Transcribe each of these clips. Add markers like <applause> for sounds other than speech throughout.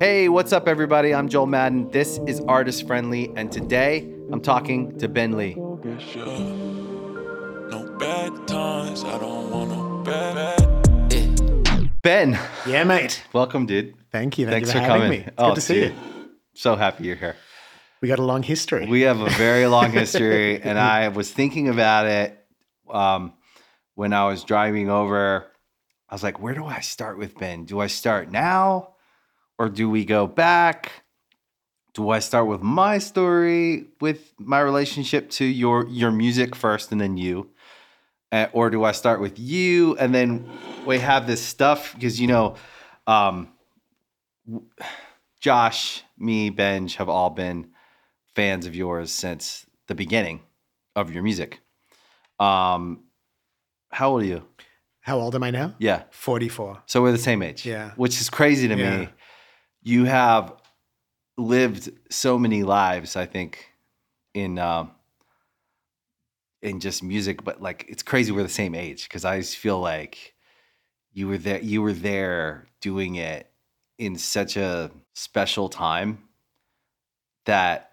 Hey, what's up, everybody? I'm Joel Madden. This is Artist Friendly, and today I'm talking to Ben Lee. Yeah. No bad times. I don't want no bad. bad. Ben, Yeah, mate. welcome, dude. Thank you. Thank Thanks you for for, having coming. me. It's Oh, good to see dude. you. So happy you're here. We got a long history. We have a very long history, <laughs> and I was thinking about it um, when I was driving over. I was like, where do I start with Ben? Do I start now, or do we go back? Do I start with my story with my relationship to your your music first, and then you, Uh, or do I start with you and then we have this stuff because you know, um, Josh, me, Benj have all been fans of yours since the beginning of your music. Um, how old are you? How old am I now? Yeah. 44. So we're the same age. Yeah. Which is crazy to Yeah. me. You have lived so many lives, I think, in um in just music, but like it's crazy we're the same age because I just feel like you were there you were there doing it in such a special time that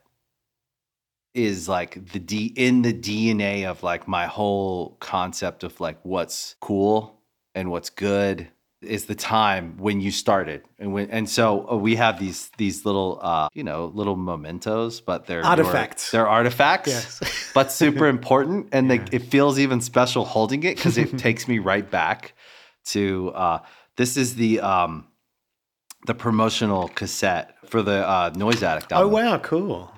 is like the D in the DNA of like my whole concept of like what's cool and what's good is the time when you started and when and so uh, we have these these little uh you know little mementos but they're Artifacts. they're artifacts Yes. <laughs> but super <laughs> important and they, it feels even special holding it because it <laughs> takes me right back to uh this is the um the promotional cassette for the uh noise addict album. Oh, wow. Cool.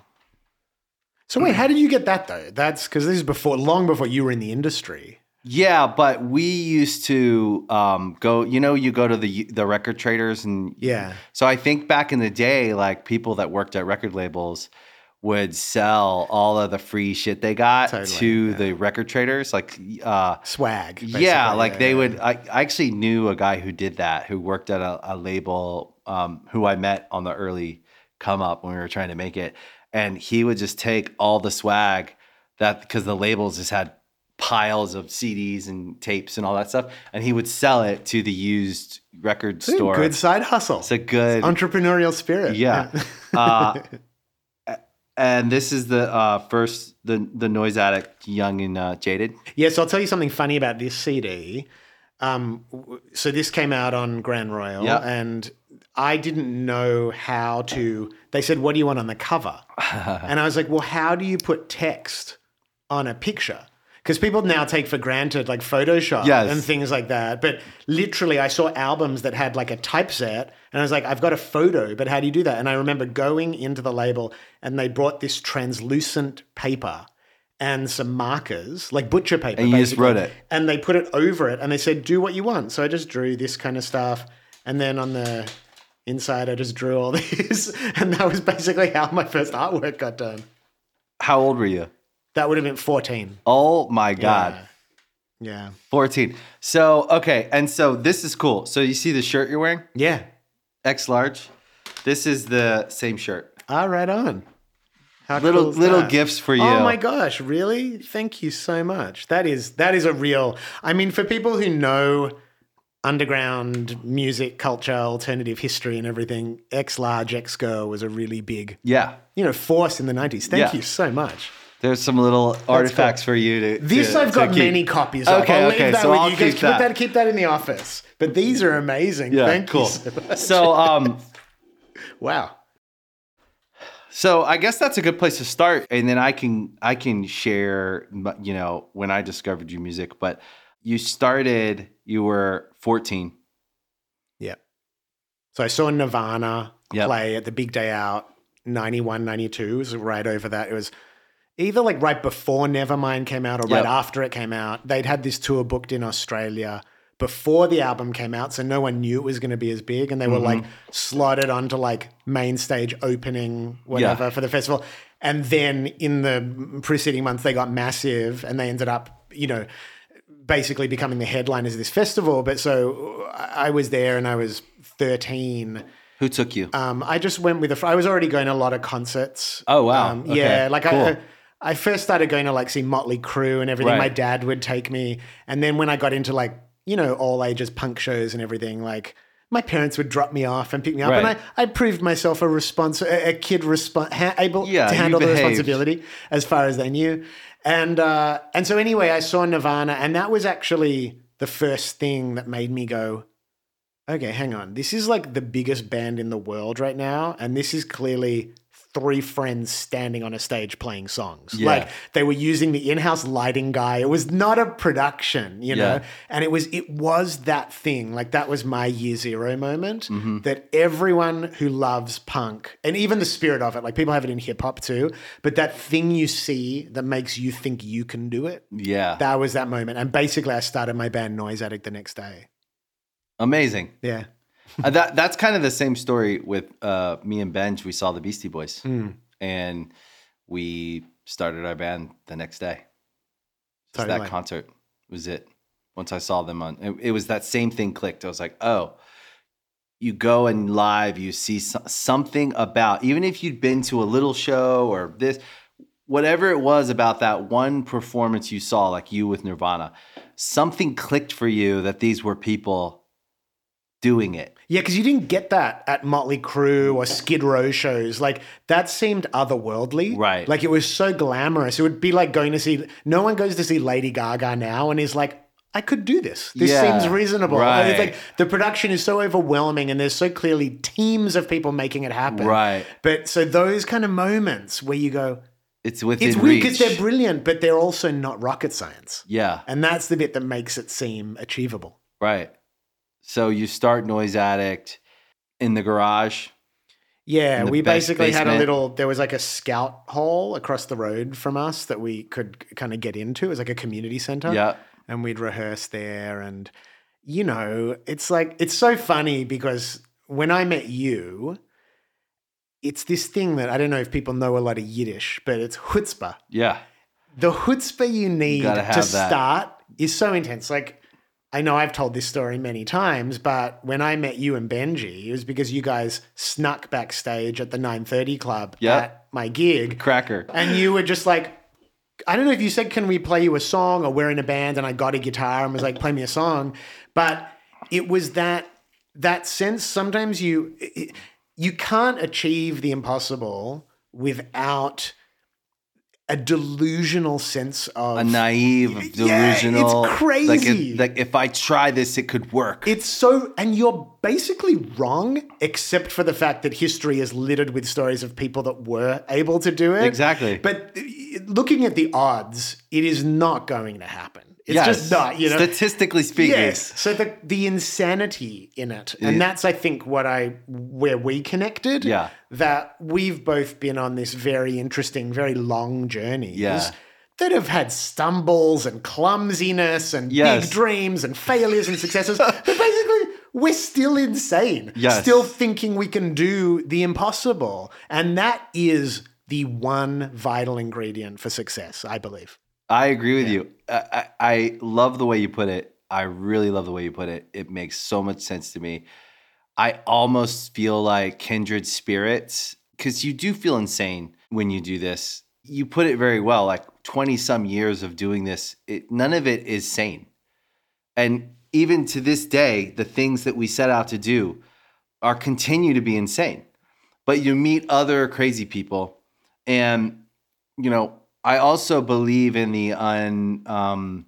So, wait, how did you get that though? That's because this is before, long before you were in the industry. Yeah, but we used to um, go. You know, you go to the the record traders, and Yeah. So I think back in the day, like people that worked at record labels would sell all of the free shit they got Totally, to yeah. the record traders. Like, uh, Swag. yeah, like Yeah, they yeah. would. I, I actually knew a guy who did that, who worked at a, a label, um, who I met on the early come up when we were trying to make it, and he would just take all the swag that because the labels just had piles of CDs and tapes and all that stuff, and he would sell it to the used record It's a store. Good side hustle. It's a good Entrepreneurial spirit. yeah. <laughs> uh, and this is the uh, first the the noise addict, young and uh, jaded. Yeah, so I'll tell you something funny about this CD. Um, so this came out on Grand Royal, Yeah. and I didn't know how to. They said, "What do you want on the cover?" <laughs> and I was like, "Well, how do you put text on a picture?" Because people now take for granted like Photoshop Yes. and things like that. But literally, I saw albums that had like a typeset, and I was like, "I've got a photo, but how do you do that?" And I remember going into the label, and they brought this translucent paper and some markers, like butcher paper. And you just wrote it. And they put it over it and they said, do what you want. So I just drew this kind of stuff. And then on the inside, I just drew all <laughs> these, And that was basically how my first artwork got done. How old were you? That would have been 14. Oh my god, Yeah. fourteen. So okay, and so this is cool. So you see the shirt you're wearing, Yeah. X large. This is the same shirt. Ah, right on. How Little cool little that? gifts for you. Oh my gosh, really? Thank you so much. That is that is a real I mean for people who know underground music, culture, alternative history and everything, X large X girl was a really big, Yeah, you know, force in the 90s. Thank Yeah. you so much. There's some little artifacts for you to. This to- I've got keep. many copies of. Okay, I'll okay, leave that so with I'll you keep Put that. that keep that in the office. But these are amazing. Yeah, Thank cool. you so. <laughs> So um, wow. So I guess that's a good place to start, and then I can I can share, you know, when I discovered your music. But you started, you were fourteen. Yeah. So I saw Nirvana Yep. play at the big day out 91, 92. It was right over that. It was either like right before Nevermind came out or Yep. right after it came out. They'd had this tour booked in Australia before the album came out. So no one knew it was going to be as big. And they were like Mm-hmm. slotted onto like main stage opening, whatever, for the festival. And then in the preceding months, they got massive and they ended up, you know, basically becoming the headliners of this festival. But so I was there and I was 13. Who took you? Um, I just went with a. fr- I was already going to a lot of concerts. Oh, wow. Um, Okay, Yeah, like cool. I, I first started going to like see Motley Crue and everything. Right. My dad would take me, and then when I got into like you know all ages punk shows and everything, like my parents would drop me off and pick me up, and I, I proved myself a response, a, a kid resp- ha- able Yeah, to handle the responsibility as far as they knew. And uh, and so anyway, I saw Nirvana, and that was actually the first thing that made me go, okay, hang on, this is like the biggest band in the world right now, and this is clearly three friends standing on a stage playing songs. Yeah. Like they were using the in-house lighting guy. It was not a production, you know. And it was it was that thing. Like that was my year zero moment Mm-hmm. that everyone who loves punk and even the spirit of it, like people have it in hip hop too, but that thing you see that makes you think you can do it. Yeah. That was that moment. And basically I started my band Noise Addict the next day. Amazing. Yeah. Uh, that that's kind of the same story with uh, me and Benj. We saw the Beastie Boys, Hmm. and we started our band the next day. Just that concert was it. Once I saw them on, it, it was that same thing clicked. I was like, oh, you go and live, you see so- something about even if you'd been to a little show or this, whatever it was about that one performance you saw, like you with Nirvana, something clicked for you that these were people doing it. Yeah, because you didn't get that at Motley Crue or Skid Row shows. Like that seemed otherworldly. Right. Like it was so glamorous. It would be like going to see. No one goes to see Lady Gaga now and is like, I could do this. This Yeah, seems reasonable. Right. like the production is so overwhelming, and there's so clearly teams of people making it happen. Right. But so those kind of moments where you go, It's within it's weird because they're brilliant, but they're also not rocket science. yeah, And that's the bit that makes it seem achievable. right. So you start Noise Addict in the garage. Yeah, we bas- basically had a little. There was like a scout hall across the road from us that we could kind of get into. It was like a community center. Yeah. and we'd rehearse there. And you know, it's like it's so funny because when I met you, it's this thing that I don't know if people know a lot of Yiddish, but it's chutzpah. Yeah. The chutzpah you need Gotta that. start is so intense. Like, I know I've told this story many times, but when I met you and Benji, it was because you guys snuck backstage at the 930 club Yeah. at my gig. Cracker. And you were just like, I don't know if you said, Can we play you a song? Or we're in a band and I got a guitar and was like, Play me a song. But it was that that sense sometimes you you can't achieve the impossible without a delusional sense of A naive, delusional. Yeah, it's delusional. Like crazy. like if I try this, it could work. It's so, and you're basically wrong, except for the fact that history is littered with stories of people that were able to do it. Exactly. But uh, looking at the odds, it is not going to happen. It's Yes. just not, you know. Statistically speaking. Yes. So the the insanity in it, and that's I think what I where we connected. Yeah. That we've both been on this very interesting, very long journey. Yeah. That have had stumbles and clumsiness and Yes. big dreams and failures and successes. <laughs> but basically, we're still insane. Yes. Still thinking we can do the impossible. And that is the one vital ingredient for success, I believe. I agree with you. I, I, I love the way you put it. I really love the way you put it. It makes so much sense to me. I almost feel like kindred spirits because you do feel insane when you do this. You put it very well. Like 20 some years of doing this, it, none of it is sane. And even to this day, the things that we set out to do are continue to be insane. But you meet other crazy people, and you know, I also believe in the un, um,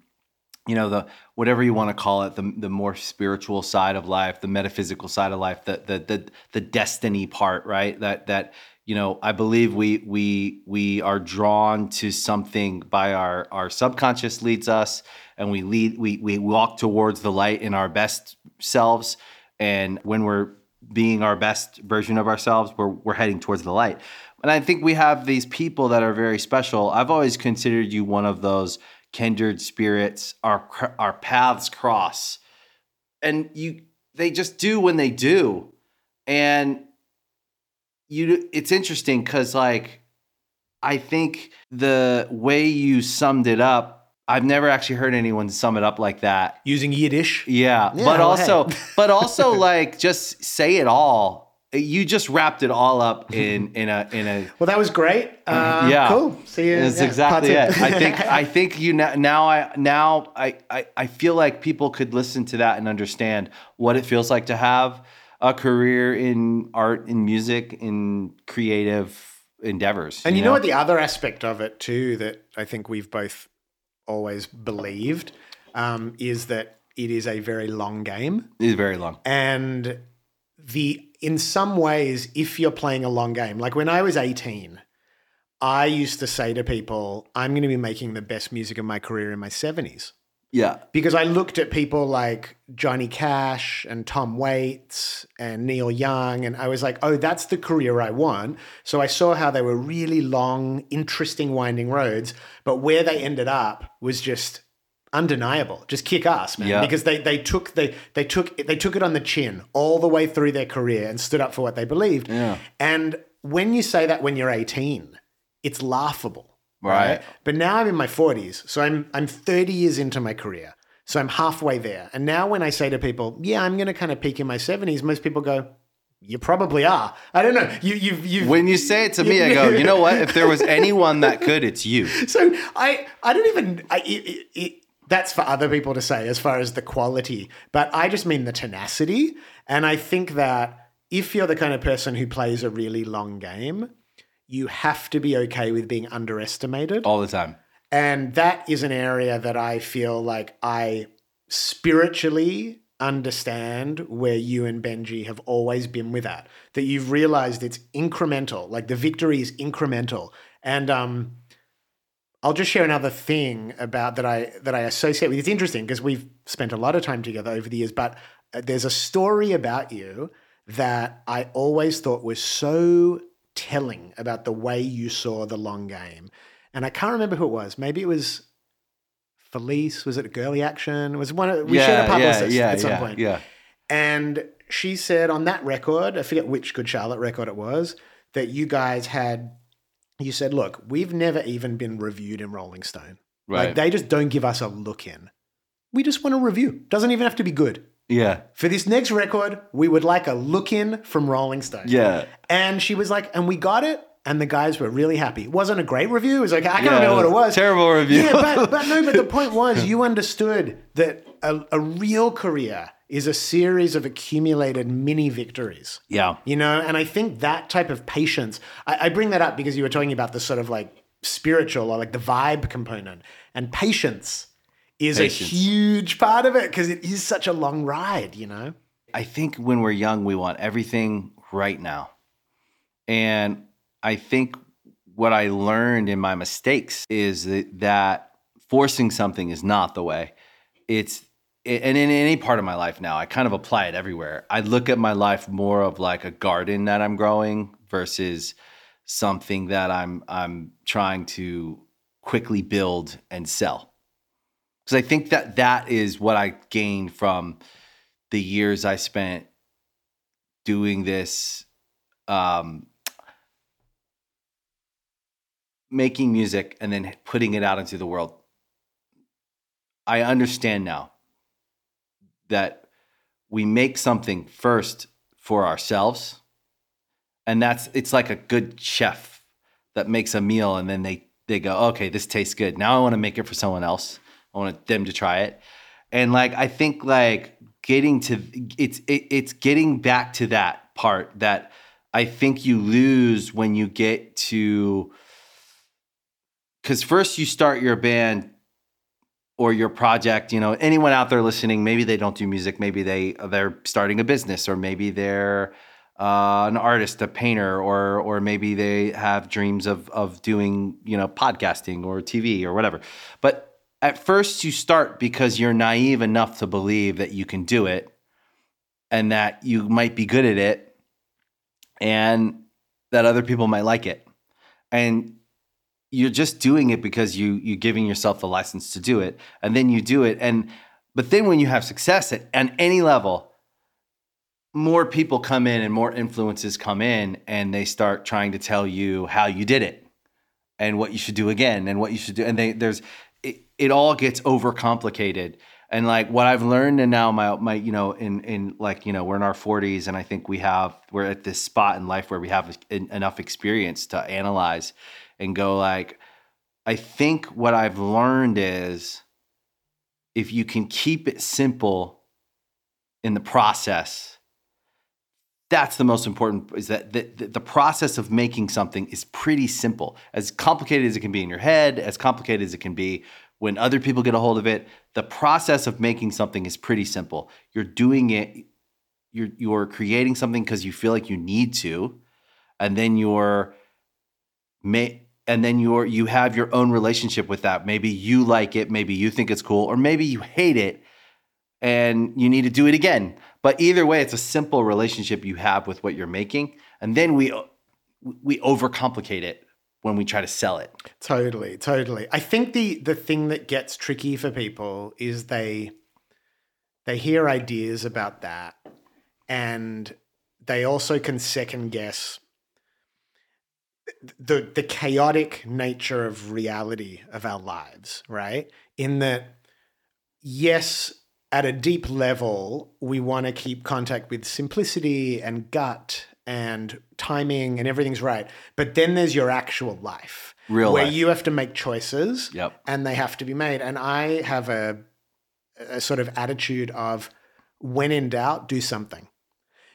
you know, the whatever you want to call it, the the more spiritual side of life, the metaphysical side of life, the the the the destiny part, right? That that you know, I believe we we we are drawn to something by our our subconscious leads us, and we lead we we walk towards the light in our best selves, and when we're being our best version of ourselves, we're we're heading towards the light. And I think we have these people that are very special. I've always considered you one of those kindred spirits. Our our paths cross, and you they just do when they do, and you. It's interesting because like I think the way you summed it up. I've never actually heard anyone sum it up like that. Using Yiddish. Yeah, Yeah, but well, also, hey. but also, <laughs> like, just say it all you just wrapped it all up <laughs> in in a in a Well, that was great. Uh, yeah Cool. See you. That's yeah, exactly it. I think <laughs> I think you now, now I now I, I I feel like people could listen to that and understand what it feels like to have a career in art, in music, in creative endeavors. And you know what the other aspect of it too that I think we've both always believed um, is that it is a very long game, It's very long. and the in some ways, if you're playing a long game, like when I was 18, I used to say to people, "I'm going to be making the best music of my career in my 70s." Yeah. because I looked at people like Johnny Cash and Tom Waits and Neil Young, and I was like, oh, that's the career I want. So I saw how they were really long, interesting, winding roads, but where they ended up was just undeniable, just kick ass, man. Yeah. Because they they took they they took they took it on the chin all the way through their career and stood up for what they believed. Yeah. And when you say that when you're 18, it's laughable. Right. But now I'm in my 40s, so I'm I'm 30 years into my career. So I'm halfway there. And now when I say to people, "Yeah, I'm going to kind of peak in my 70s," most people go, "You probably are." I don't know. You you've you've When you say it to me, I go, you know what? If there was anyone that could, it's you. <laughs> so I I don't even I, it, that's for other people to say as far as the quality, but I just mean the tenacity. And I think that if you're the kind of person who plays a really long game, you have to be okay with being underestimated. All the time. And that is an area that I feel like I spiritually understand where you and Benji have always been with that. That you've realized it's incremental, like the victory is incremental. And um, I'll just share another thing about that I that I associate with. It's interesting because we've spent a lot of time together over the years, but uh, there's a story about you that I always thought was so telling about the way you saw the long game. And I can't remember who it was. Maybe it was Felice. Was it a Girlie Action? It was one of we shared a yeah, publicist yeah, at some yeah, point. yeah. And she said on that record, I forget which Good Charlotte record it was, that you guys had, you said, look, we've never even been reviewed in Rolling Stone. Like Right. they just don't give us a look in. We just want a review. Doesn't even have to be good. Yeah. For this next record, we would like a look in from Rolling Stone. Yeah. And she was like, and we got it. And the guys were really happy. It wasn't a great review. It was like, I can't Yeah, remember what it was. terrible review. Yeah, but, but no, but the <laughs> point was you understood that a, a real career is a series of accumulated mini victories. Yeah. You know, and I think that type of patience, I, I bring that up because you were talking about the sort of like spiritual or like the vibe component. And patience is Patience. a huge part of it because it is such a long ride, you know? I think when we're young, we want everything right now. And I think what I learned in my mistakes is that, that forcing something is not the way. It's and in any part of my life now, I kind of apply it everywhere. I look at my life more of like a garden that I'm growing versus something that I'm I'm trying to quickly build and sell. Because I think that that is what I gained from the years I spent doing this, um, making music and then putting it out into the world. I understand now that we make something first for ourselves. And that's it's like a good chef that makes a meal and then they they go, okay, this tastes good. Now I want to make it for someone else. I want them to try it. And like I think like getting to it's it, it's getting back to that part that I think you lose when you get to because first you start your band or your project you know anyone out there listening maybe they don't do music maybe they they're starting a business or maybe they're uh, an artist a painter or or maybe they have dreams of of doing you know podcasting or tv or whatever. But at first you start because you're naive enough to believe that you can do it and that you might be good at it and that other people might like it. And you're just doing it because you you're giving yourself the license to do it and then you do it and but then when you have success at, any level more people come in and more influences come in and they start trying to tell you how you did it and what you should do again and what you should do and they there's it, it all gets overcomplicated. And like what I've learned and now my my you know in in like you know we're in our 40s and I think we have we're at this spot in life where we have en- enough experience to analyze and go like I think what I've learned is if you can keep it simple in the process that's the most important is that the, the, process of making something is pretty simple. As complicated as it can be in your head as complicated as it can be when other people get a hold of it the process of making something is pretty simple. You're doing it you're you're creating something because you feel like you need to and then you're and then you're you have your own relationship with that maybe you like it maybe you think it's cool or maybe you hate it and you need to do it again but either way, it's a simple relationship you have with what you're making, and then we we overcomplicate it when we try to sell it. Totally, totally. I think the the thing that gets tricky for people is they they hear ideas about that and they also can second guess the the chaotic nature of reality of our lives, right? In that yes, at a deep level, we want to keep contact with simplicity and gut and timing and everything's right. But then there's your actual life, Real where life. you have to make choices Yep. and they have to be made. And I have a, a sort of attitude of when in doubt, do something.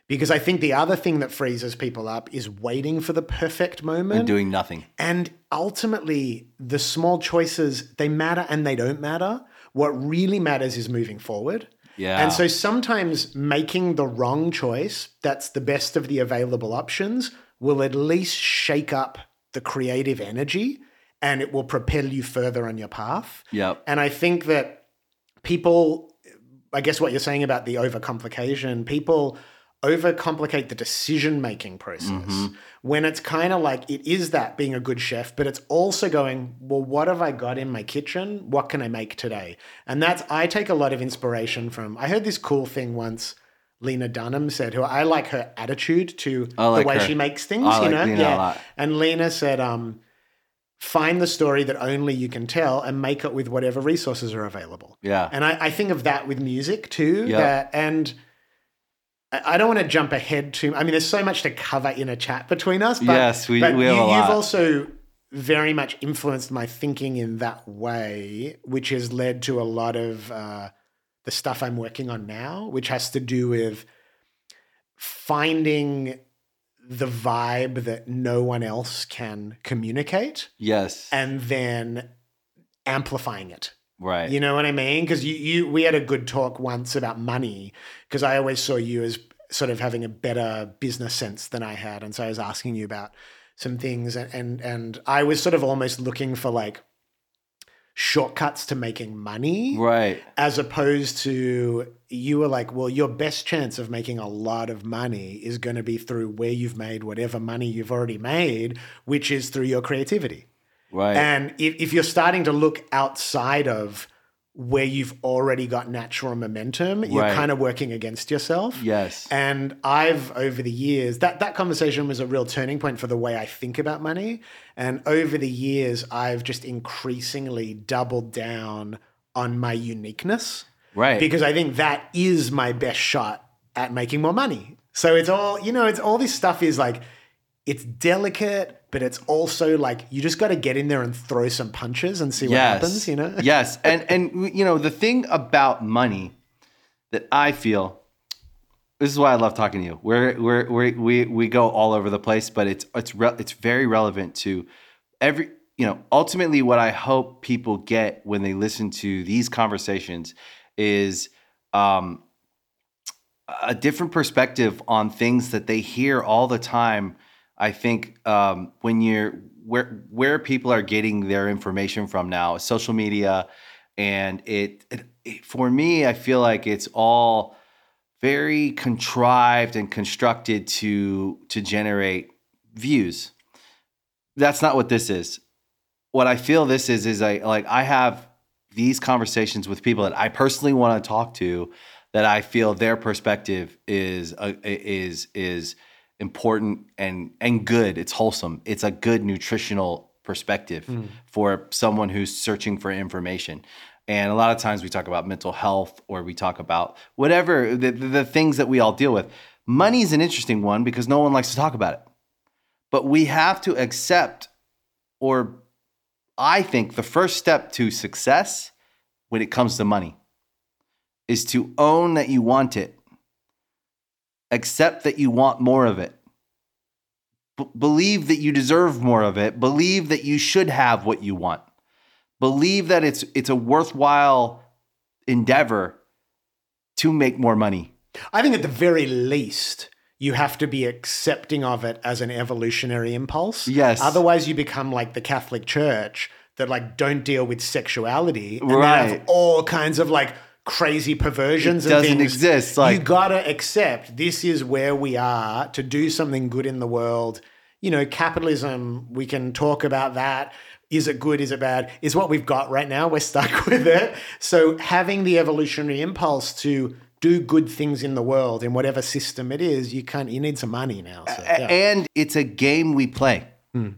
Because I think the other thing that freezes people up is waiting for the perfect moment. and doing nothing. And ultimately, the small choices, they matter and they don't matter. What really matters is moving forward. Yeah. And so sometimes making the wrong choice, that's the best of the available options, will at least shake up the creative energy and it will propel you further on your path. Yep. And I think that people, I guess what you're saying about the overcomplication, people overcomplicate the decision making process Mm-hmm. when it's kind of like it is that being a good chef, but it's also going, well, what have I got in my kitchen? What can I make today? And that's, I take a lot of inspiration from, I heard this cool thing once. Lena Dunham said, who I like her attitude to like the way her. she makes things, I you like know? Lena lot. And Lena said, um, find the story that only you can tell and make it with whatever resources are available. Yeah. And I, I think of that with music too. Yeah. And I don't want to jump ahead too. I mean, there's so much to cover in a chat between us. But, Yes, we- but we have you. You've also very much influenced my thinking in that way, which has led to a lot of uh, the stuff I'm working on now, which has to do with finding the vibe that no one else can communicate yes. and then amplifying it. Right. You know what I mean? Because you, you, we had a good talk once about money. Because I always saw you as sort of having a better business sense than I had, and so I was asking you about some things, and and, and I was sort of almost looking for like shortcuts to making money, right. as opposed to you were like, well, your best chance of making a lot of money is going to be through where you've made whatever money you've already made, which is through your creativity. Right. And if, if you're starting to look outside of where you've already got natural momentum, you're Right. kind of working against yourself. yes. And I've over the years that that conversation was a real turning point for the way I think about money. And over the years, I've just increasingly doubled down on my uniqueness right. because I think that is my best shot at making more money. So it's all, you know, it's all this stuff is like, it's delicate, but it's also like you just got to get in there and throw some punches and see what happens, you know? <laughs> yes. And and you know, the thing about money that I feel this is why I love talking to you. We're, we're, we're, we we go all over the place, but it's it's re- it's very relevant to every you know. Ultimately, what I hope people get when they listen to these conversations is um, a different perspective on things that they hear all the time. I think um, when you're where where people are getting their information from now, is social media, and it, it, it for me, I feel like it's all very contrived and constructed to to generate views. That's not what this is. What I feel this is is I like I have these conversations with people that I personally want to talk to that I feel their perspective is uh, is is important and and good. It's wholesome. It's a good nutritional perspective hmm. for someone who's searching for information. And a lot of times we talk about mental health or we talk about whatever the, the, the things that we all deal with. Money is an interesting one because no one likes to talk about it. But we have to accept, or I think the first step to success when it comes to money is to own that you want it, accept that you want more of it, B- believe that you deserve more of it, believe that you should have what you want, believe that it's it's a worthwhile endeavor to make more money. I think at the very least, you have to be accepting of it as an evolutionary impulse. Yes. Otherwise, you become like the Catholic Church that like don't deal with sexuality and they Right. have all kinds of like crazy perversions It and doesn't things. exist, like- you gotta accept this is where we are to do something good in the world. You know, capitalism. We can talk about that. Is it good? Is it bad? Is what we've got right now. We're stuck <laughs> with it. So having the evolutionary impulse to do good things in the world in whatever system it is, you can't. You need some money now. So, yeah. And it's a game we play. Hmm.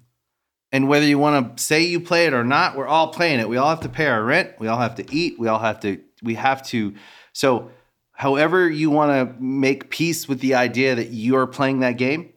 And whether you want to say you play it or not, we're all playing it. We all have to pay our rent. We all have to eat. We all have to, we have to. So, however you want to make peace with the idea that you're playing that game,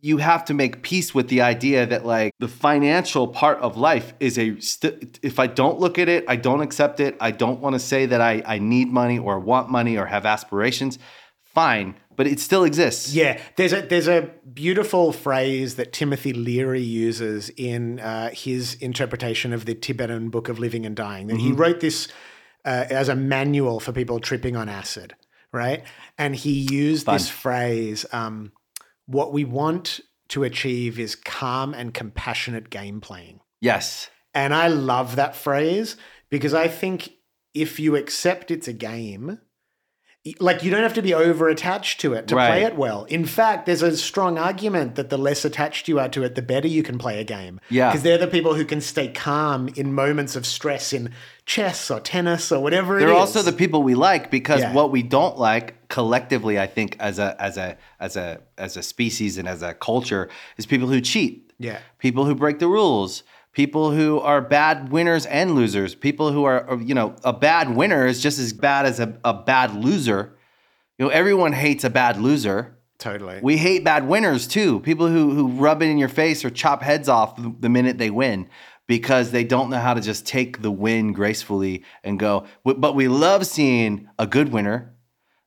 you have to make peace with the idea that like the financial part of life is a st- if i don't look at it i don't accept it i don't want to say that I, I need money or want money or have aspirations fine but it still exists Yeah, there's a there's a beautiful phrase that Timothy Leary uses in uh, his interpretation of the Tibetan Book of Living and Dying. That he wrote this uh, as a manual for people tripping on acid, right? And he used this phrase: um, "What we want to achieve is calm and compassionate game playing." yes And I love that phrase because I think if you accept it's a game, like you don't have to be over attached to it to play it well. In fact, there's a strong argument that the less attached you are to it, the better you can play a game. Yeah. Because they're the people who can stay calm in moments of stress in chess or tennis or whatever it they're also the people we like because Yeah. what we don't like collectively i think as a as a as a as a species and as a culture is people who cheat Yeah. people who break the rules people who are bad winners and losers people who are you know a bad winner is just as bad as a, a bad loser you know everyone hates a bad loser Totally. we hate bad winners too. People who who rub it in your face or chop heads off the minute they win because they don't know how to just take the win gracefully and go. But we love seeing a good winner.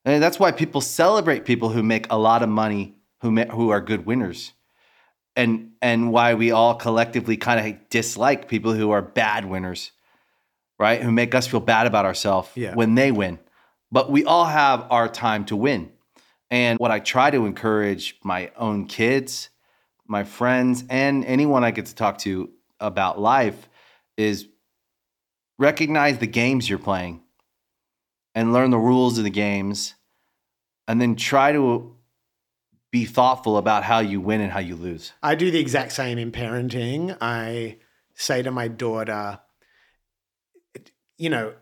And that's why people celebrate people who make a lot of money who who are good winners. And and why we all collectively kind of dislike people who are bad winners. Right? Who make us feel bad about ourselves Yeah. when they win. But we all have our time to win. And what I try to encourage my own kids, my friends, and anyone I get to talk to about life is recognize the games you're playing and learn the rules of the games and then try to be thoughtful about how you win and how you lose. I do the exact same in parenting. I say to my daughter, you know,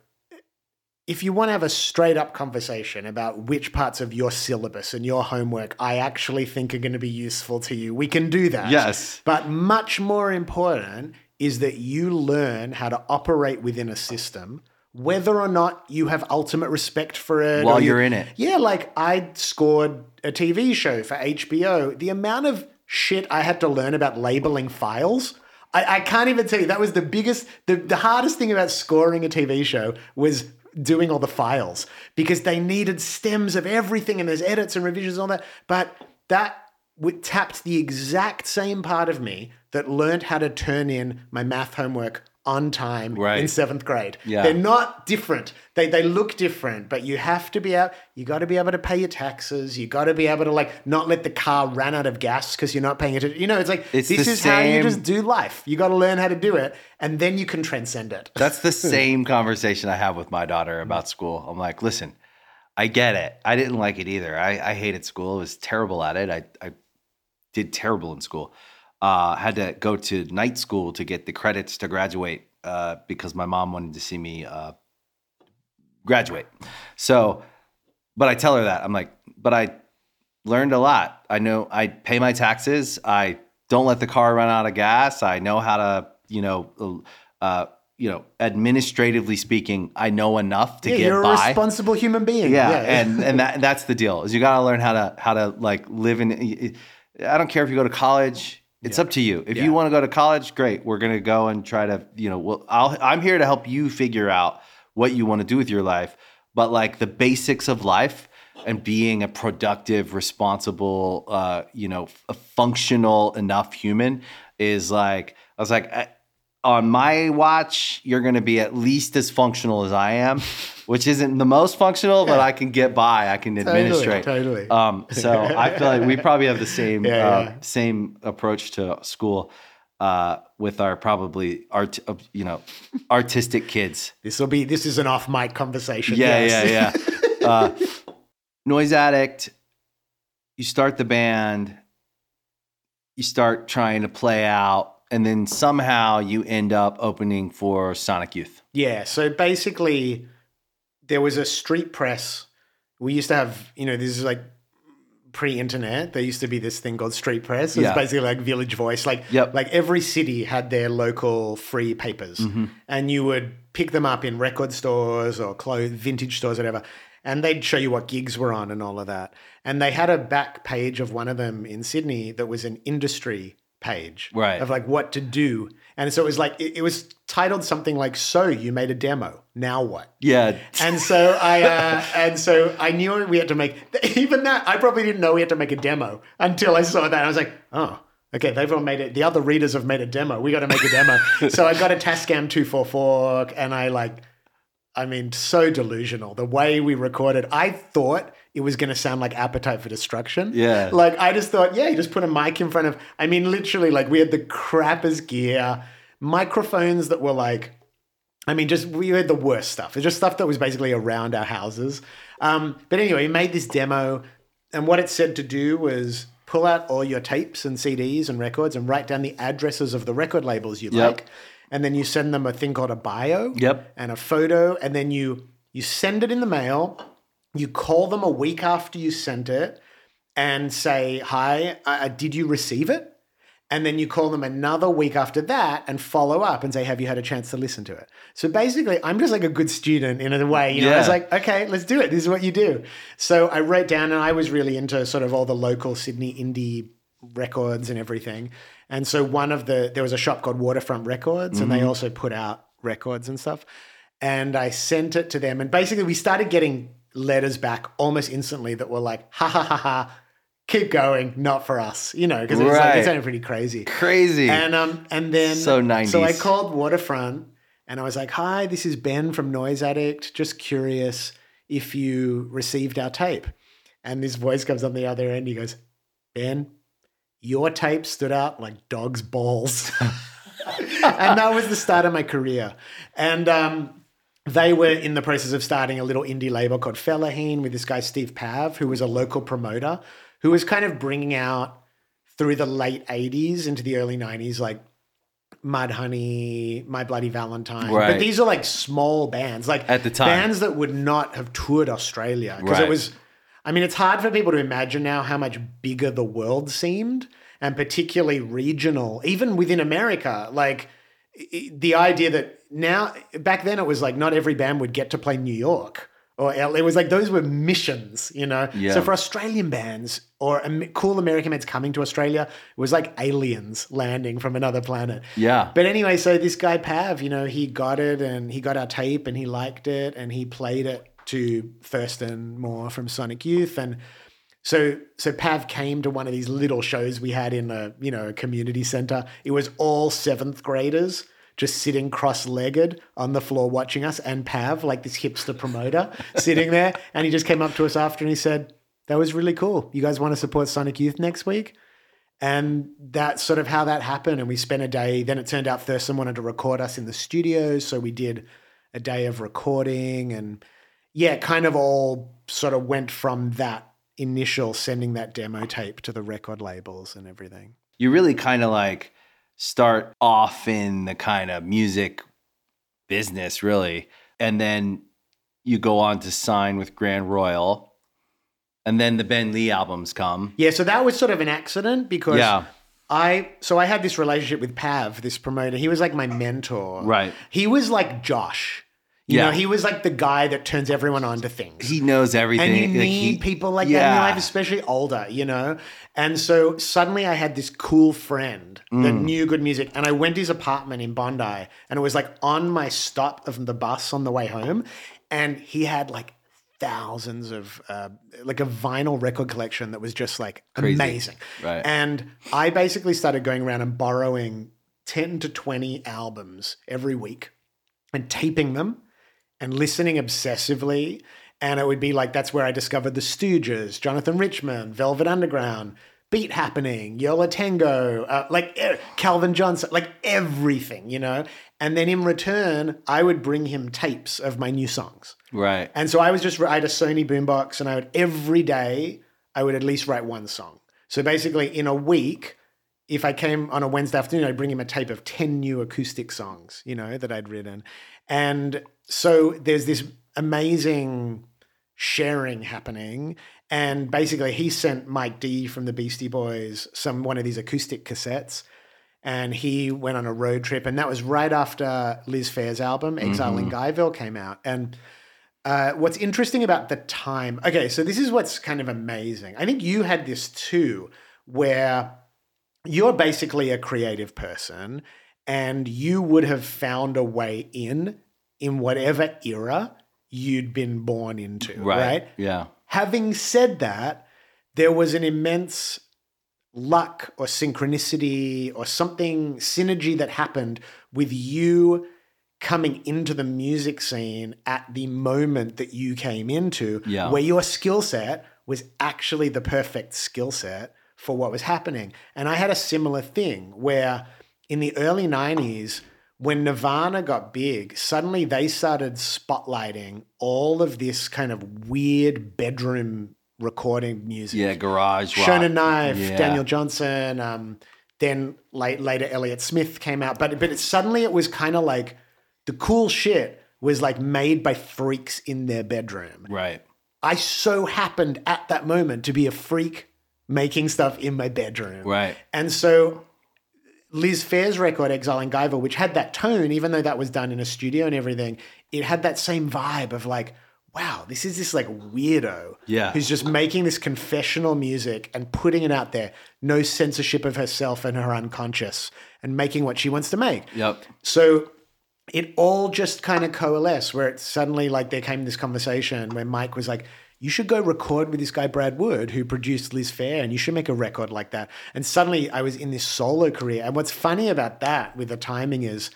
if you want to have a straight up conversation about which parts of your syllabus and your homework I actually think are going to be useful to you, we can do that. Yes. But much more important is that you learn how to operate within a system, whether or not you have ultimate respect for it. While you- you're in it. Yeah, like I scored a TV show for HBO. The amount of shit I had to learn about labeling files. I, I can't even tell you. That was the biggest, the, the hardest thing about scoring a TV show was doing all the files because they needed stems of everything and there's edits and revisions and all that. But that w- tapped the exact same part of me that learned how to turn in my math homework on time Right. in seventh grade. Yeah. They're not different. They they look different, but you have to be out. You got to be able to pay your taxes. You got to be able to like not let the car run out of gas because you're not paying attention. You know, it's like It's this is how you just do life. You got to learn how to do it, and then you can transcend it. That's the <laughs> same conversation I have with my daughter about school. I'm like, listen, I get it. I didn't like it either. I, I hated school. I was terrible at it. I, I did terrible in school. Uh, had to go to night school to get the credits to graduate uh, because my mom wanted to see me uh, graduate. So, but I tell her that I'm like, but I learned a lot. I know I pay my taxes. I don't let the car run out of gas. I know how to, you know, uh, you know, administratively speaking, I know enough to Yeah, get you're a responsible human being. yeah, and and that that's the deal. Is you got to learn how to how to like live in. I don't care if you go to college. It's up to you. If Yeah. you want to go to college, great. We're gonna go and try to you know. Well, I'll, I'm here to help you figure out what you want to do with your life. But like the basics of life and being a productive, responsible, uh, you know, a functional enough human is like I was like. I, on my watch, you're going to be at least as functional as I am, <laughs> which isn't the most functional, but I can get by. I can administrate. totally. Um, so <laughs> I feel like we probably have the same Yeah, uh, yeah. same approach to school uh, with our probably art, uh, you know, artistic kids. This will be this is an off mic conversation. Yeah, yes. yeah, yeah. <laughs> uh, Noise Addict. You start the band. You start trying to play out, and then somehow you end up opening for Sonic Youth. Yeah. So basically, there was a street press. We used to have, you know, this is like pre-internet. There used to be this thing called street press. It was Yeah. basically like Village Voice. Like, Yep. like every city had their local free papers, Mm-hmm. and you would pick them up in record stores or clothes, vintage stores, whatever. And they'd show you what gigs were on and all of that. And they had a back page of one of them in Sydney that was an industry page Right. of like what to do. And so it was like it, it was titled something like "So you made a demo. Now what?" Yeah, And so I uh, and so I knew we had to make even that. I probably didn't know we had to make a demo until I saw that. I was like, oh. Okay, they've all made it. The other readers have made a demo. We got to make a demo. <laughs> so I got a Tascam 244 and I like, I mean, so delusional. The way we recorded, I thought it was going to sound like Appetite for Destruction. Yeah. Like, I just thought, yeah, you just put a mic in front of, I mean, literally, like, we had the crappest gear, microphones that were like, I mean, just we had the worst stuff. It's just stuff that was basically around our houses. Um, but anyway, we made this demo, and what it said to do was pull out all your tapes and CDs and records and write down the addresses of the record labels you Yep. like, and then you send them a thing called a bio Yep. and a photo, and then you you send it in the mail. You call them a week after you sent it and say, "Hi, uh, did you receive it?" And then you call them another week after that and follow up and say, Have you had a chance to listen to it? So basically, I'm just like a good student in a way. You know, I was like, Okay, let's do it. This is what you do. So I wrote down, and I was really into sort of all the local Sydney indie records and everything. And so one of the, there was a shop called Waterfront Records, and they also put out records and stuff. And I sent it to them. And basically, we started getting letters back almost instantly that were like, Ha ha ha ha. Keep going, not for us, you know, because it, was like, Right. it sounded pretty crazy. crazy. And um, and then So 90s. So I called Waterfront and I was like, "Hi, this is Ben from Noise Addict. Just curious if you received our tape." And this voice comes on the other end. He goes, "Ben, your tape stood out like dog's balls." <laughs> and that was the start of my career. And um, they were in the process of starting a little indie label called Fellaheen with this guy Steve Pav, who was a local promoter, who was kind of bringing out through the late 80s into the early 90s like Mudhoney, My Bloody Valentine. Right. But these are like small bands, like At the time. bands that would not have toured Australia because it was I mean, it's hard for people to imagine now how much bigger the world seemed, and particularly regional, even within America. Like the idea that now, back then, it was like not every band would get to play New York. Or L- it was like those were missions, you know. Yeah. So for Australian bands or cool American bands coming to Australia, it was like aliens landing from another planet. yeah. But anyway, so this guy Pav, you know, he got it and he got our tape and he liked it and he played it to Thurston Moore from Sonic Youth and so so Pav came to one of these little shows we had in a you know a community center. It was all seventh graders just sitting cross-legged on the floor watching us and Pav like this hipster promoter <laughs> sitting there and he just came up to us after and he said that was really cool. You guys want to support Sonic Youth next week? And that's sort of how that happened. And we spent a day. Then it turned out Thurston wanted to record us in the studio. So we did a day of recording. And yeah, it kind of all sort of went from that initial sending that demo tape to the record labels and everything. you really kind of like start off in the kind of music business, really. And then you go on to sign with Grand Royal. And then the Ben Lee albums come. Yeah. So that was sort of an accident because Yeah. I so I had this relationship with Pav, this promoter. He was like my mentor. Right. He was like Josh. You Yeah. know, he was like the guy that turns everyone on to things. He knows everything. and you Like, need he- people like that in your life, especially older, you know? And so suddenly I had this cool friend that Mm. knew good music. And I went to his apartment in Bondi and it was like on my stop of the bus on the way home. And he had like thousands of, uh, like a vinyl record collection that was just like Crazy. amazing. Right. And I basically started going around and borrowing 10 to 20 albums every week and taping them and listening obsessively. And it would be like that's where I discovered the Stooges, Jonathan Richman, Velvet Underground, Beat Happening, Yo La Tengo, uh, like eh, Calvin Johnson, like everything, you know. And then in return, I would bring him tapes of my new songs. Right. And so I was just I had a Sony boombox, and I would every day I would at least write one song. So basically, in a week, if I came on a Wednesday afternoon, I'd bring him a tape of ten new acoustic songs, you know, that I'd written. And so there's this amazing sharing happening. And basically, he sent Mike D from the Beastie Boys some one of these acoustic cassettes and he went on a road trip, and that was right after Liz Phair's album "Exile in Guyville" came out. And uh, what's interesting about the time? Okay, so this is what's kind of amazing. I think you had this too, where you're basically a creative person, and you would have found a way in in whatever era you'd been born into, Right. right? Yeah. Having said that, there was an immense luck or synchronicity or something synergy that happened with you coming into the music scene at the moment that you came into Yeah. where your skill set was actually the perfect skill set for what was happening and i had a similar thing where in the early 90s when nirvana got big suddenly they started spotlighting all of this kind of weird bedroom recording music Yeah. Garage rock. Shonen Knife, Yeah. Daniel Johnston. Um, then late, later, Elliott Smith came out. But but it, suddenly it was kind of like the cool shit was like made by freaks in their bedroom. Right. I so happened at that moment to be a freak making stuff in my bedroom. Right. And so Liz Phair's record, Exile in Guyville, which had that tone, even though that was done in a studio and everything, it had that same vibe of like, wow, this is this like weirdo Yeah. who's just making this confessional music and putting it out there. No censorship of herself and her unconscious and making what she wants to make. Yep. So it all just kind of coalesced where it suddenly like there came this conversation where Mike was like, you should go record with this guy Brad Wood who produced Liz Phair and you should make a record like that. And suddenly I was in this solo career. And what's funny about that with the timing is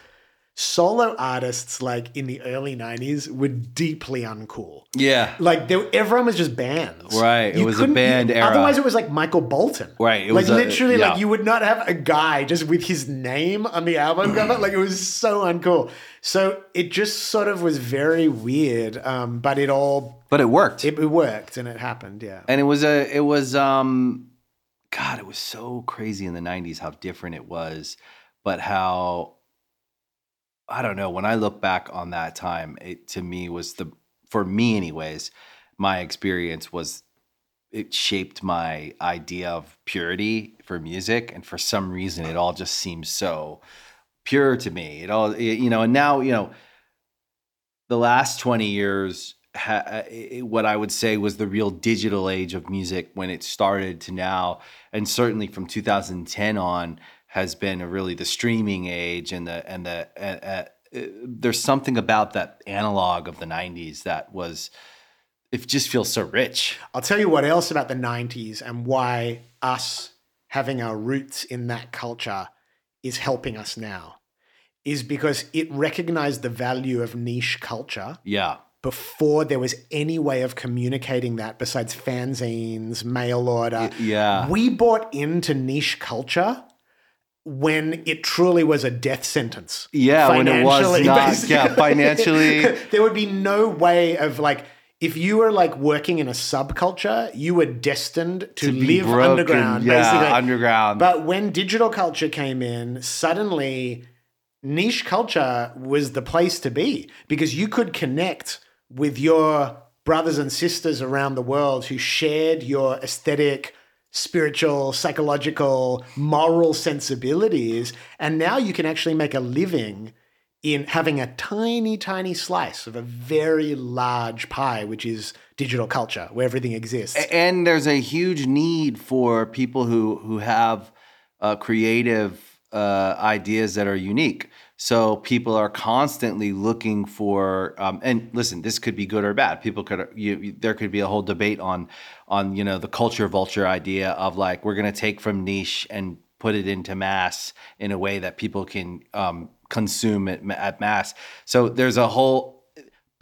solo artists like in the early 90s were deeply uncool. Yeah. Like there, everyone was just bands, Right, it was a band era. Otherwise, it was like Michael Bolton, Right, it like was a- literally, yeah. like you would not have a guy just with his name on the album cover. <clears throat> Like it was so uncool. So it just sort of was very weird, um, but it all But it worked. it, it worked and it happened. Yeah, and it was a it was um god it was so crazy in the 90s how different it was but how i don't know when i look back on that time it to me was the for me anyways my experience was it shaped my idea of purity for music and for some reason it all just seems so pure to me. It all it- you know and now you know the last 20 years ha- uh, i- what i would say was the real digital age of music when it started to now and certainly from 2010 on has been really the streaming age and the and the uh, uh, there's something about that analog of the 90s that was it just feels so rich I'll tell you what else about the '90s and why us having our roots in that culture is helping us now. Is because it recognized the value of niche culture yeah before there was any way of communicating that besides fanzines, mail order. yeah We bought into niche culture when it truly was a death sentence. Yeah, when it was Financially, not- <laughs> yeah, financially. <laughs> there would be no way of like, if you were like working in a subculture, you were destined to, be live broken, underground, yeah, basically. underground. But when digital culture came in, suddenly niche culture was the place to be because you could connect with your brothers and sisters around the world who shared your aesthetic, spiritual, psychological, moral sensibilities. And now you can actually make a living in having a tiny, tiny slice of a very large pie, which is digital culture, where everything exists. and there's a huge need for people who who have uh, creative uh, ideas that are unique. So people are constantly looking for, um, and listen, this could be good or bad. People could, you, you- there could be a whole debate on, on you know the culture vulture idea of like we're going to take from niche and put it into mass in a way that people can um, consume it at mass. So there's a whole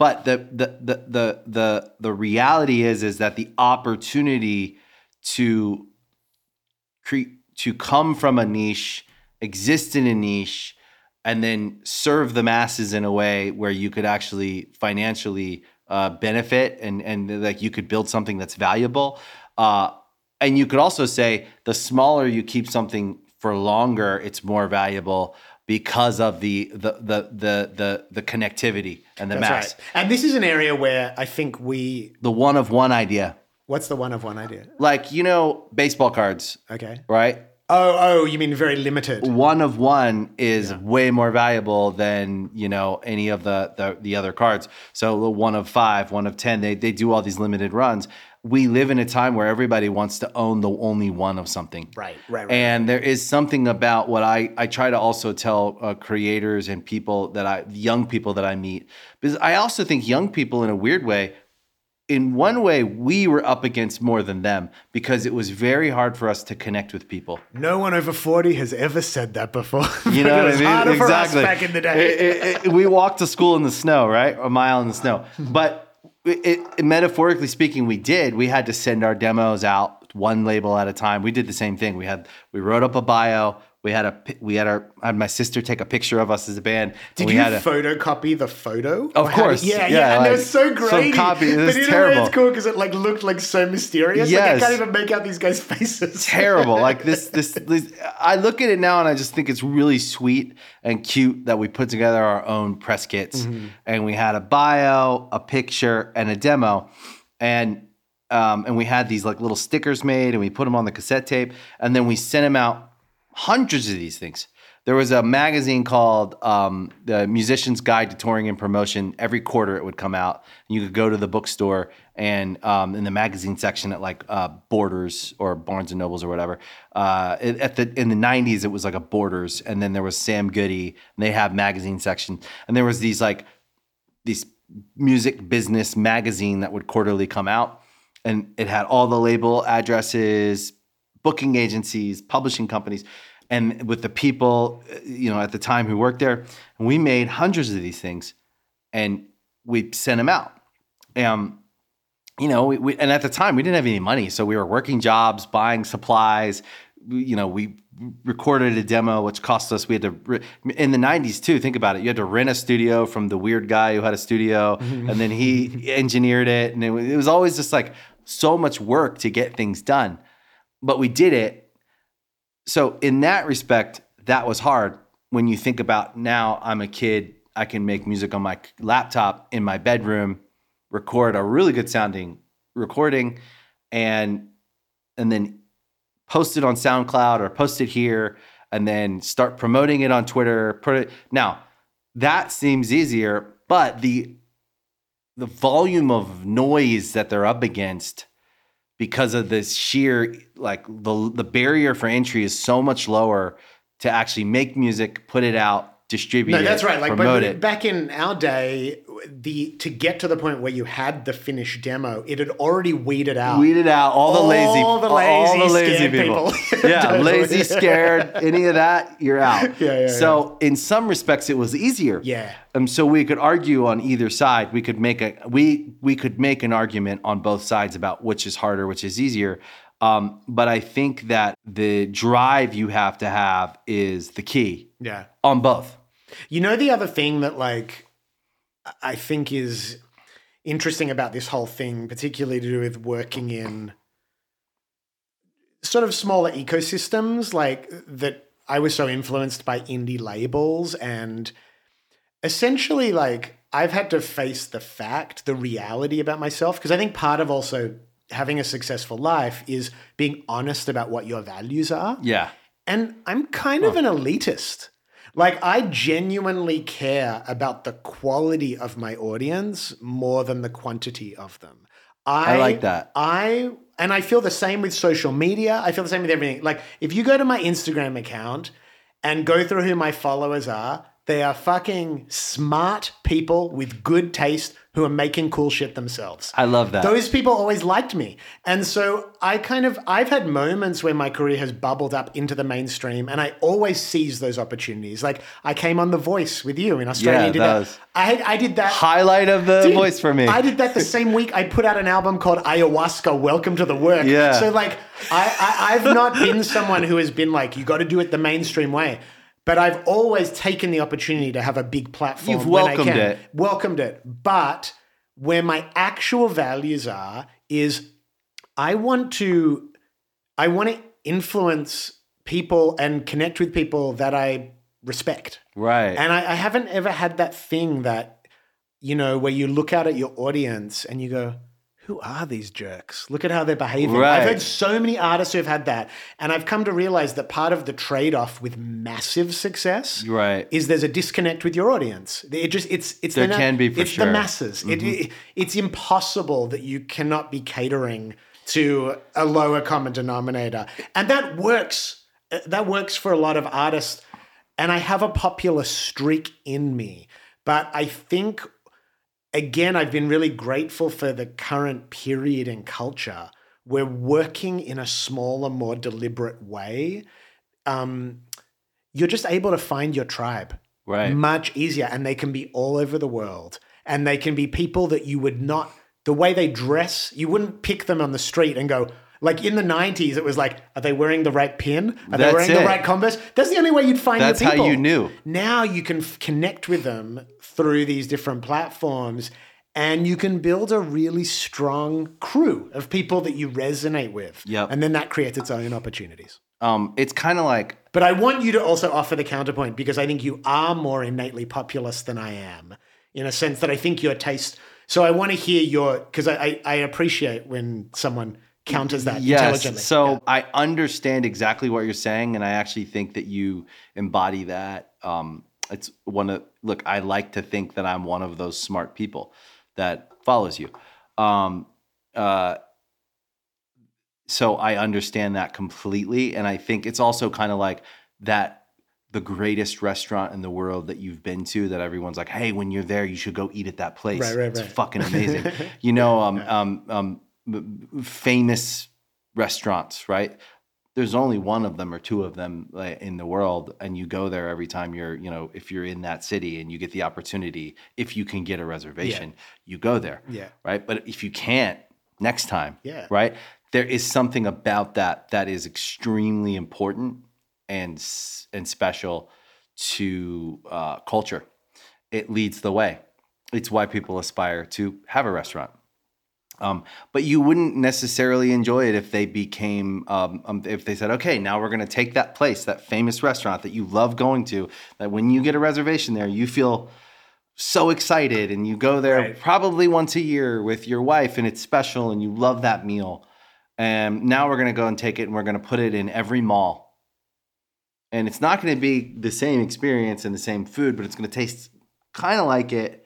but the the the the the, the reality is is that the opportunity to create to come from a niche exist in a niche and then serve the masses in a way where you could actually financially uh, benefit and and like you could build something that's valuable uh, and you could also say the smaller you keep something for longer it's more valuable because of the the the the the, the connectivity and the That's mass right. And this is an area where I think we. the one of one idea What's the one of one idea? like you know baseball cards Okay. right Oh, oh, you mean very limited? one of one is way more valuable than you know any of the, the the other cards. So one of five, one of ten, they they do all these limited runs. We live in a time where everybody wants to own the only one of something. Right, right, right. And there is something about what I I try to also tell uh, creators and people that I young people that I meet because I also think young people in a weird way in one way we were up against more than them because it was very hard for us to connect with people. No one over 40 has ever said that before. <laughs> You know what I mean? harder for us exactly. back in the day. It- it- it- we walked to school in the snow, right? A mile in the snow. <laughs> But metaphorically speaking, we did. We had to send our demos out one label at a time. We did the same thing. We had we wrote up a bio. We had a we had our had my sister take a picture of us as a band. Did we you had a, photocopy the photo? Of Or course. did- yeah, Yeah, yeah, and it like, was so some great. copy- it was but terrible. what? It's cool because it like looked like so mysterious. Like I can't even make out these guys' faces. <laughs> terrible. Like this, <laughs> this, this, I look at it now and I just think it's really sweet and cute that we put together our own press kits and we had a bio, a picture, and a demo, and um, and we had these like little stickers made and we put them on the cassette tape and then we sent them out hundreds of these things. There was a magazine called um, the Musician's Guide to Touring and Promotion. Every quarter it would come out. You could go to the bookstore and um, in the magazine section at like uh, Borders or Barnes and Nobles or whatever. Uh, it- at the in the '90s, it was like a Borders, and then there was Sam Goody, and they have magazine section, and there was these like these music business magazine that would quarterly come out and it had all the label addresses booking agencies publishing companies and with the people you know at the time who worked there. And we made hundreds of these things and we sent them out. Um you know we, we, and at the time we didn't have any money so we were working jobs buying supplies. We, you know we recorded a demo which cost us we had to in the 90s too think about it. You had to rent a studio from the weird guy who had a studio and then he <laughs> engineered it and it was, it was always just like so much work to get things done but we did it so in that respect that was hard when you think about now i'm a kid i can make music on my laptop in my bedroom record a really good sounding recording and and then post it on SoundCloud or post it here and then start promoting it on Twitter. Put it now that seems easier, but the the volume of noise that they're up against because of this sheer like the the barrier for entry is so much lower to actually make music, put it out, distribute No, it, that's right. Like but it. back in our day, the to get to the point where you had the finished demo, it had already weeded out. weeded out all the lazy, All the all lazy, the lazy people. people. <laughs> yeah, Totally. lazy, scared, any of that, you're out. <laughs> Yeah, yeah, So in some respects, it was easier. Yeah. Um. So we could argue on either side. We could make a we we could make an argument on both sides about which is harder, which is easier. Um, but I think that the drive you have to have is the key yeah. on both. You know the other thing that like I think is interesting about this whole thing, particularly to do with working in sort of smaller ecosystems, like that I was so influenced by indie labels and essentially like I've had to face the fact, the reality about myself, because I think part of also having a successful life is being honest about what your values are. Yeah. And I'm kind of an elitist. Like, I genuinely care about the quality of my audience more than the quantity of them. I like that. I, and I feel the same with social media. I feel the same with everything. Like, if you go to my Instagram account and go through who my followers are, they are fucking smart people with good taste who are making cool shit themselves. I love that. Those people always liked me. And so I kind of I've had moments where my career has bubbled up into the mainstream and I always seize those opportunities. Like I came on The Voice with you in Australia. Yeah, did that I I did that Highlight of the Dude, voice for me. I did that the same week. I put out an album called Ayahuasca. Welcome to the work. Yeah. So like, I, I I've not been someone who has been like, you got to do it the mainstream way. But I've always taken the opportunity to have a big platform. You've welcomed can. it. Welcomed it. But where my actual values are is, I want to, I want to influence people and connect with people that I respect. right. And I, I haven't ever had that thing that, you know, where you look out at your audience and you go, who are these jerks? Look at how they're behaving. Right. I've heard so many artists who have had that. And I've come to realize that part of the trade off with massive success right. is there's a disconnect with your audience. It just it's it's There the, can be, for it's sure. Mm-hmm. the masses. It, it, it's impossible that you cannot be catering to a lower common denominator, and that works. uh, That works for a lot of artists, and I have a popular streak in me. But I think again, I've been really grateful for the current period and culture. We're working in a smaller, more deliberate way. Um, you're just able to find your tribe Right. much easier, and they can be all over the world, and they can be people that you would not. The way they dress, you wouldn't pick them on the street and go. Like in the '90s, it was like, are they wearing the right pin? Are they wearing it. the right Converse? That's the only way you'd find That's your how you knew. Now you can f- connect with them through these different platforms and you can build a really strong crew of people that you resonate with. Yep. And then that creates its own opportunities. Um, it's kind of like But I want you to also offer the counterpoint because I think you are more innately populist than I am, in a sense that I think your taste. So I want to hear your because I, I I appreciate when someone counters that intelligently. Yes. So Yeah. I understand exactly what you're saying, and I actually think that you embody that. Um, it's one of look. I like to think that I'm one of those smart people that follows you. Um, uh, so I understand that completely, and I think it's also kind of like that. The greatest restaurant in the world that you've been to, that everyone's like, "Hey, when you're there, you should go eat at that place. Right, right, it's right. fucking amazing." <laughs> you know, um, um, um, famous restaurants, right? There's only one of them or two of them like, in the world, and you go there every time you're, you know, if you're in that city and you get the opportunity, if you can get a reservation, you go there, Yeah. right? But if you can't, next time, Yeah. right? There is something about that that is extremely important and and special to uh, culture. It leads the way. It's why people aspire to have a restaurant. Um, but you wouldn't necessarily enjoy it if they became, um, um, if they said, okay, now we're going to take that place, that famous restaurant that you love going to, that when you get a reservation there, you feel so excited and you go there Right. probably once a year with your wife and it's special and you love that meal. And now we're going to go and take it and we're going to put it in every mall. And it's not going to be the same experience and the same food, but it's going to taste kind of like it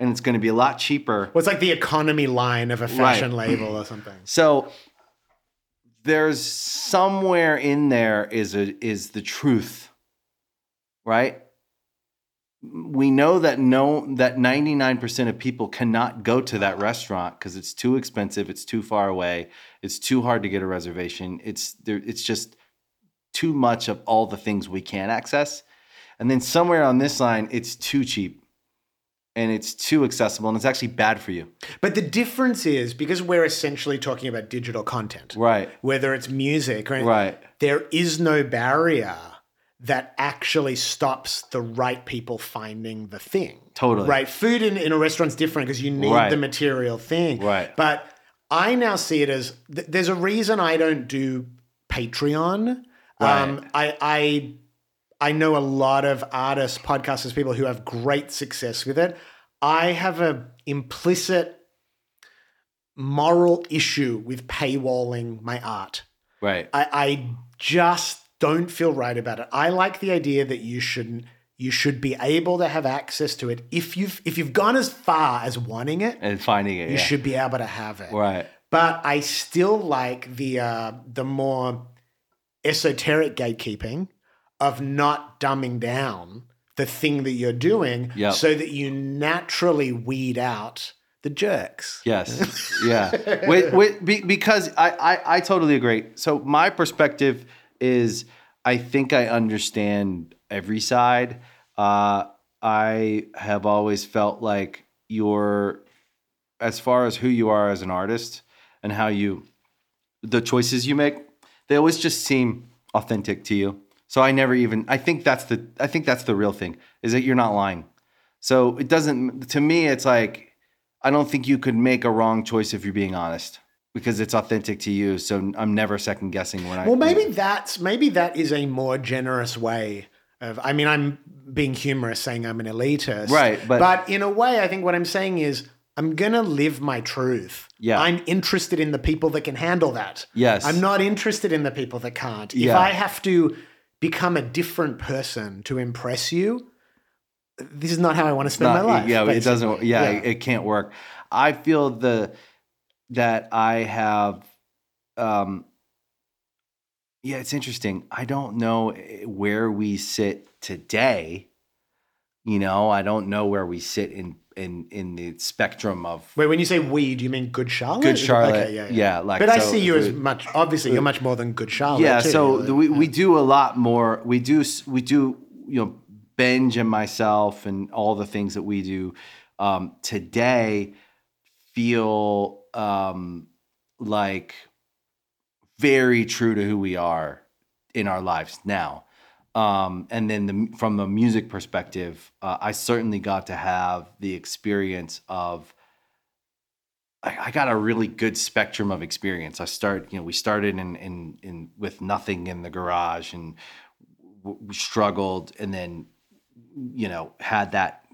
and it's going to be a lot cheaper. Well, it's like the economy line of a fashion label or something. So there's somewhere in there is a is the truth, right? We know that no that 99% of people cannot go to that restaurant because it's too expensive, it's too far away, it's too hard to get a reservation. It's there it's just too much of all the things we can't access. And then somewhere on this line it's too cheap and it's too accessible and it's actually bad for you. But the difference is because we're essentially talking about digital content, Right. whether it's music, right? Right. There is no barrier that actually stops the right people finding the thing. Totally. Right. Food in, in a restaurant's different because you need Right. the material thing. Right. But I now see it as th- there's a reason I don't do Patreon. Right. Um, I, I I know a lot of artists, podcasters, people who have great success with it. I have an implicit moral issue with paywalling my art. Right. I, I just don't feel right about it. I like the idea that you shouldn't you should be able to have access to it if you've if you've gone as far as wanting it and finding it. you yeah. should be able to have it Right. but i still like the uh the more esoteric gatekeeping of not dumbing down the thing that you're doing Yep. so that you naturally weed out the jerks Yes. <laughs> Yeah. wait, wait, be, because I, I, I totally agree. So my perspective is I think I understand every side. Uh, I have always felt like you're, as far as who you are as an artist and how you, the choices you make, they always just seem authentic to you. So I never even, I think that's the, I think that's the real thing is that you're not lying. So it doesn't, to me, it's like, I don't think you could make a wrong choice if you're being honest because it's authentic to you. So I'm never second guessing when I. Well, maybe that's maybe that is a more generous way of. I mean, I'm being humorous saying I'm an elitist, Right, but- but in a way, I think what I'm saying is I'm gonna live my truth. Yeah. I'm interested in the people that can handle that. Yes. I'm not interested in the people that can't. If Yeah. I have to become a different person to impress you, this is not how I want to spend my not- life. Yeah, it doesn't. basically. Yeah, It, it can't work. I feel the that I have. Um, yeah, it's interesting. I don't know eh, where we sit today. You know, I don't know where we sit in in in the spectrum of Wait, when you say we, do you mean Good Charlotte? Good Charlotte. Okay, yeah, yeah. Yeah, like, but I so see you as much. Obviously, you're much more than Good Charlotte. yeah too. so the, like- we, we do a lot more we do we do you know benj and myself and all the things that we do um, today feel um, like very true to who we are in our lives now um, and then the, from the music perspective uh, i certainly got to have the experience of I, I got a really good spectrum of experience. I start, you know, we started in in in with nothing in the garage and w- struggled, and then you know had that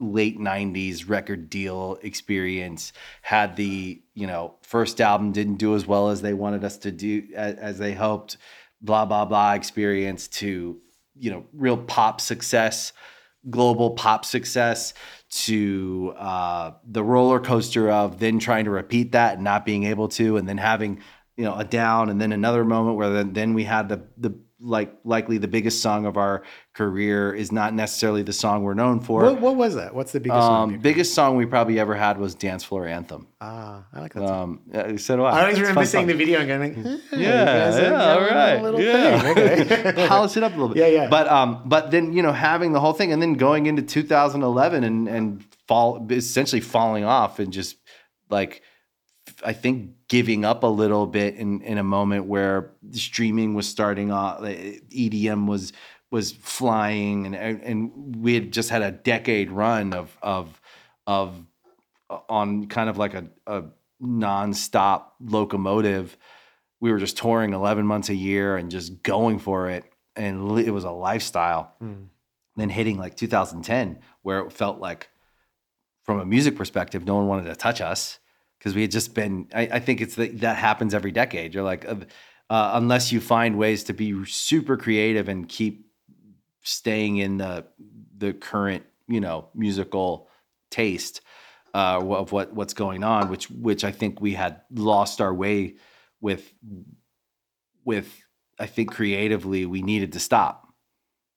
late '90s record deal experience. Had the you know first album didn't do as well as they wanted us to do as, as they hoped. Blah blah blah experience to you know real pop success global pop success to uh, the roller coaster of then trying to repeat that and not being able to, and then having you know a down, and then another moment where then, then we had the the like likely the biggest song of our career is not necessarily the song we're known for. What, what was that? What's the biggest song? um, you've- biggest song we probably ever had was "Dance Floor Anthem." ah, I like that. song. Um, yeah, so do I. I always remember fun seeing song. the video and going, like, "Hey, Yeah, yeah, all going on a little yeah. thing." Okay. <laughs> <laughs> polish it up a little bit. Yeah, yeah. But um, but then you know having the whole thing, and then going into 2011 and and fall essentially falling off and just like I think giving up a little bit in in a moment where streaming was starting off, EDM was was flying, and and we had just had a decade run of of of uh, on kind of like a, a nonstop locomotive. We were just touring 11 months a year and just going for it. And it was a lifestyle. Then hitting like 2010, where it felt like, from a music perspective, no one wanted to touch us because we had just been. I, I think it's that that happens every decade. You're like, uh, uh, unless you find ways to be super creative and keep staying in the the current you know musical taste uh, of what what's going on, which which I think we had lost our way with with I think creatively we needed to stop,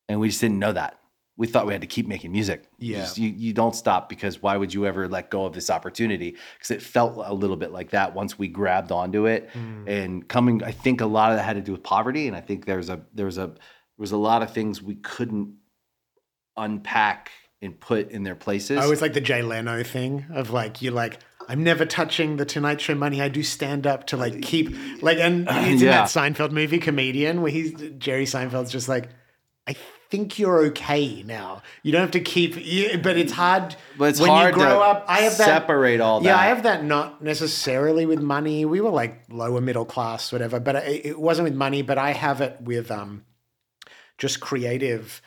and we just didn't know that. We thought we had to keep making music. You Yeah. just- you, you don't stop because why would you ever let go of this opportunity? Because it felt a little bit like that once we grabbed onto it. Mm. And coming, I think a lot of that had to do with poverty, and I think there's a there's a there was a lot of things we couldn't unpack and put in their places. Oh, it's like the Jay Leno thing of like you're like I'm never touching the Tonight Show money. I do stand up to like keep like and <clears throat> he's in Yeah. that Seinfeld movie comedian where he's Jerry Seinfeld's just like I think you're okay now. You don't have to keep you, but it's hard But it's when hard you grow to up. I have that separate all Yeah, I have that not necessarily with money. We were like lower middle class whatever, but it, it wasn't with money, but I have it with um just creative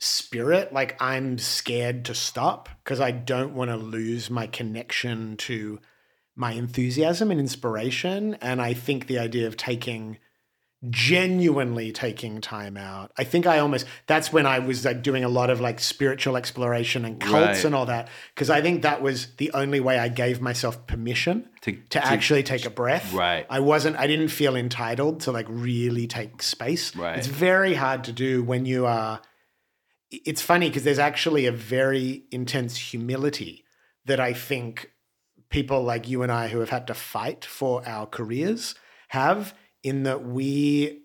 spirit like i'm scared to stop because i don't want to lose my connection to my enthusiasm and inspiration. And I think the idea of taking genuinely taking time out. I think I almost that's when I was like doing a lot of like spiritual exploration and cults Right. and all that because I think that was the only way I gave myself permission To- to, to- actually take a breath. Right. I wasn't I didn't feel entitled to like really take space. Right. It's very hard to do when you are it's funny because there's actually a very intense humility that I think people like you and I who have had to fight for our careers have in that we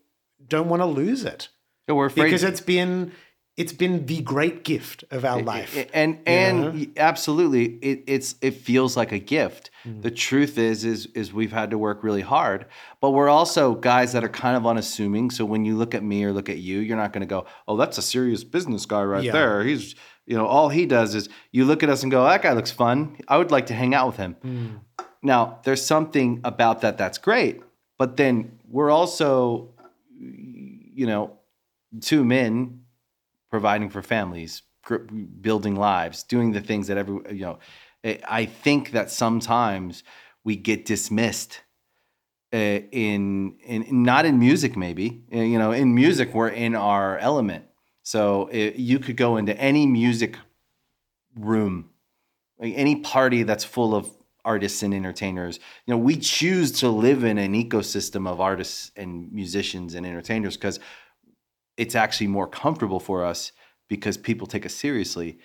don't want to lose it Yeah, we're afraid because it's been it's been the great gift of our life. And and y- absolutely it, it's it feels like a gift Mm. the truth is is is we've had to work really hard but we're also guys that are kind of unassuming so when you look at me or look at you you're not going to go oh that's a serious business guy right Yeah. there he's you know all he does is you look at us and go that guy looks fun i would like to hang out with him Mm. now there's something about that that's great but then we're also you know two men providing for families, building lives, doing the things that every you know. I- think that sometimes we get dismissed uh, in in not in music maybe Uh, you know in music we're in our element. So uh, you could go into any music room, any party that's full of artists and entertainers. You know, we choose to live in an ecosystem of artists and musicians and entertainers because it's actually more comfortable for us because people take us seriously.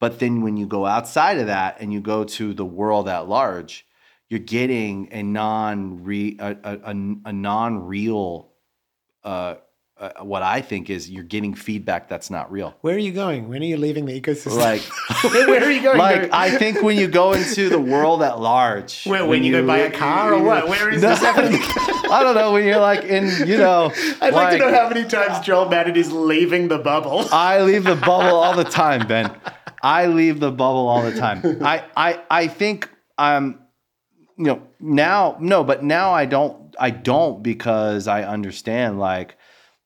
But then when you go outside of that and you go to the world at large, you're getting a non a, a, a non real uh, uh, what I think is you're getting feedback that's not real. Where are you going? When are you leaving the ecosystem? Like where, <laughs> where are you going? like I think when you go into the world at large, Where- when you go buy a car or what? <laughs> Where is this <laughs> happening? I don't know when you're like in, you know. I'd like, to know how many times Joel Madden is leaving the bubble. I leave the bubble all the time, Ben. I leave the bubble all the time. I I I think um you know now no, but now I don't I don't because I understand like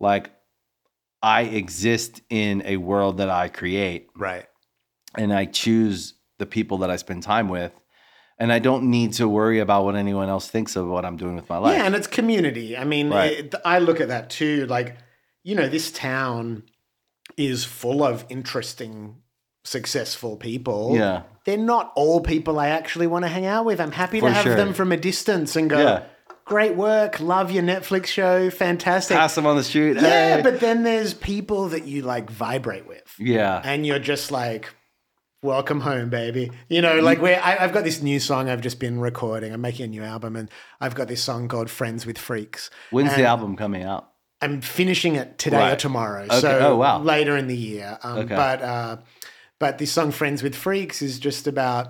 like I exist in a world that I create right. and I choose the people that I spend time with and I don't need to worry about what anyone else thinks of what I'm doing with my life. Yeah, and it's community. I mean, Right. it, I look at that too. Like, you know, this town is full of interesting, successful people. Yeah. They're not all people I actually want to hang out with. I'm happy For to have sure. them from a distance and go, Yeah. Great work, love your Netflix show, fantastic. Pass them on the street. yeah, hey. but then there's people that you like vibrate with. yeah. and you're just like welcome home baby you know like where I, i've got this new song i've just been recording i'm making a new album and i've got this song called friends with freaks When's the album coming out? i'm finishing it today or tomorrow Okay. so Oh, wow. later in the year um, Okay. but uh, but this song friends with freaks is just about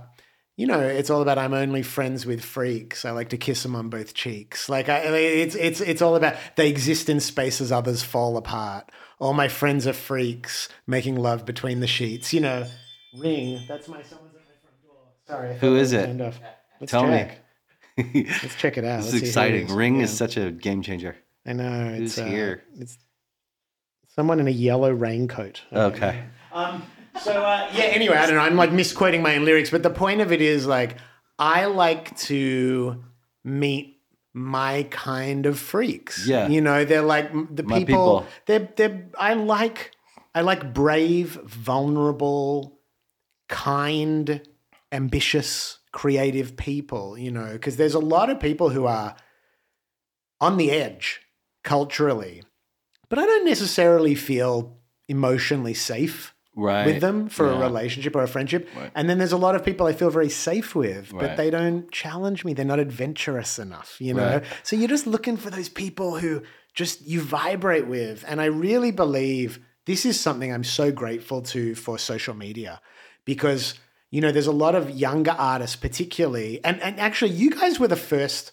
you know, it's all about I'm only friends with freaks. I like to kiss them on both cheeks. Like I, it's it's it's all about they exist in spaces others fall apart. All my friends are freaks making love between the sheets. You know, ring. That's my someone's at my front door. Sorry. I Who thought is was it? Let's Tell me. Let's check it out. This Let's is see who it exciting. is. Ring Yeah. is such a game changer. I know. Who's it's, uh, here? It's someone in a yellow raincoat. Okay. Um, so uh, yeah. Anyway, I don't know. I'm like misquoting my own lyrics, but the point of it is like I like to meet my kind of freaks. Yeah. You know, they're like the people. people. They're they're. I like I like brave, vulnerable, kind, ambitious, creative people. You know, because there's a lot of people who are on the edge culturally, but I don't necessarily feel emotionally safe Right. with them for a relationship or a friendship. Right. And then there's a lot of people I feel very safe with, but they don't challenge me. They're not adventurous enough, you know? Right. So you're just looking for those people who just you vibrate with. And I really believe this is something I'm so grateful to for social media because, you know, there's a lot of younger artists, particularly, and, and actually, you guys were the first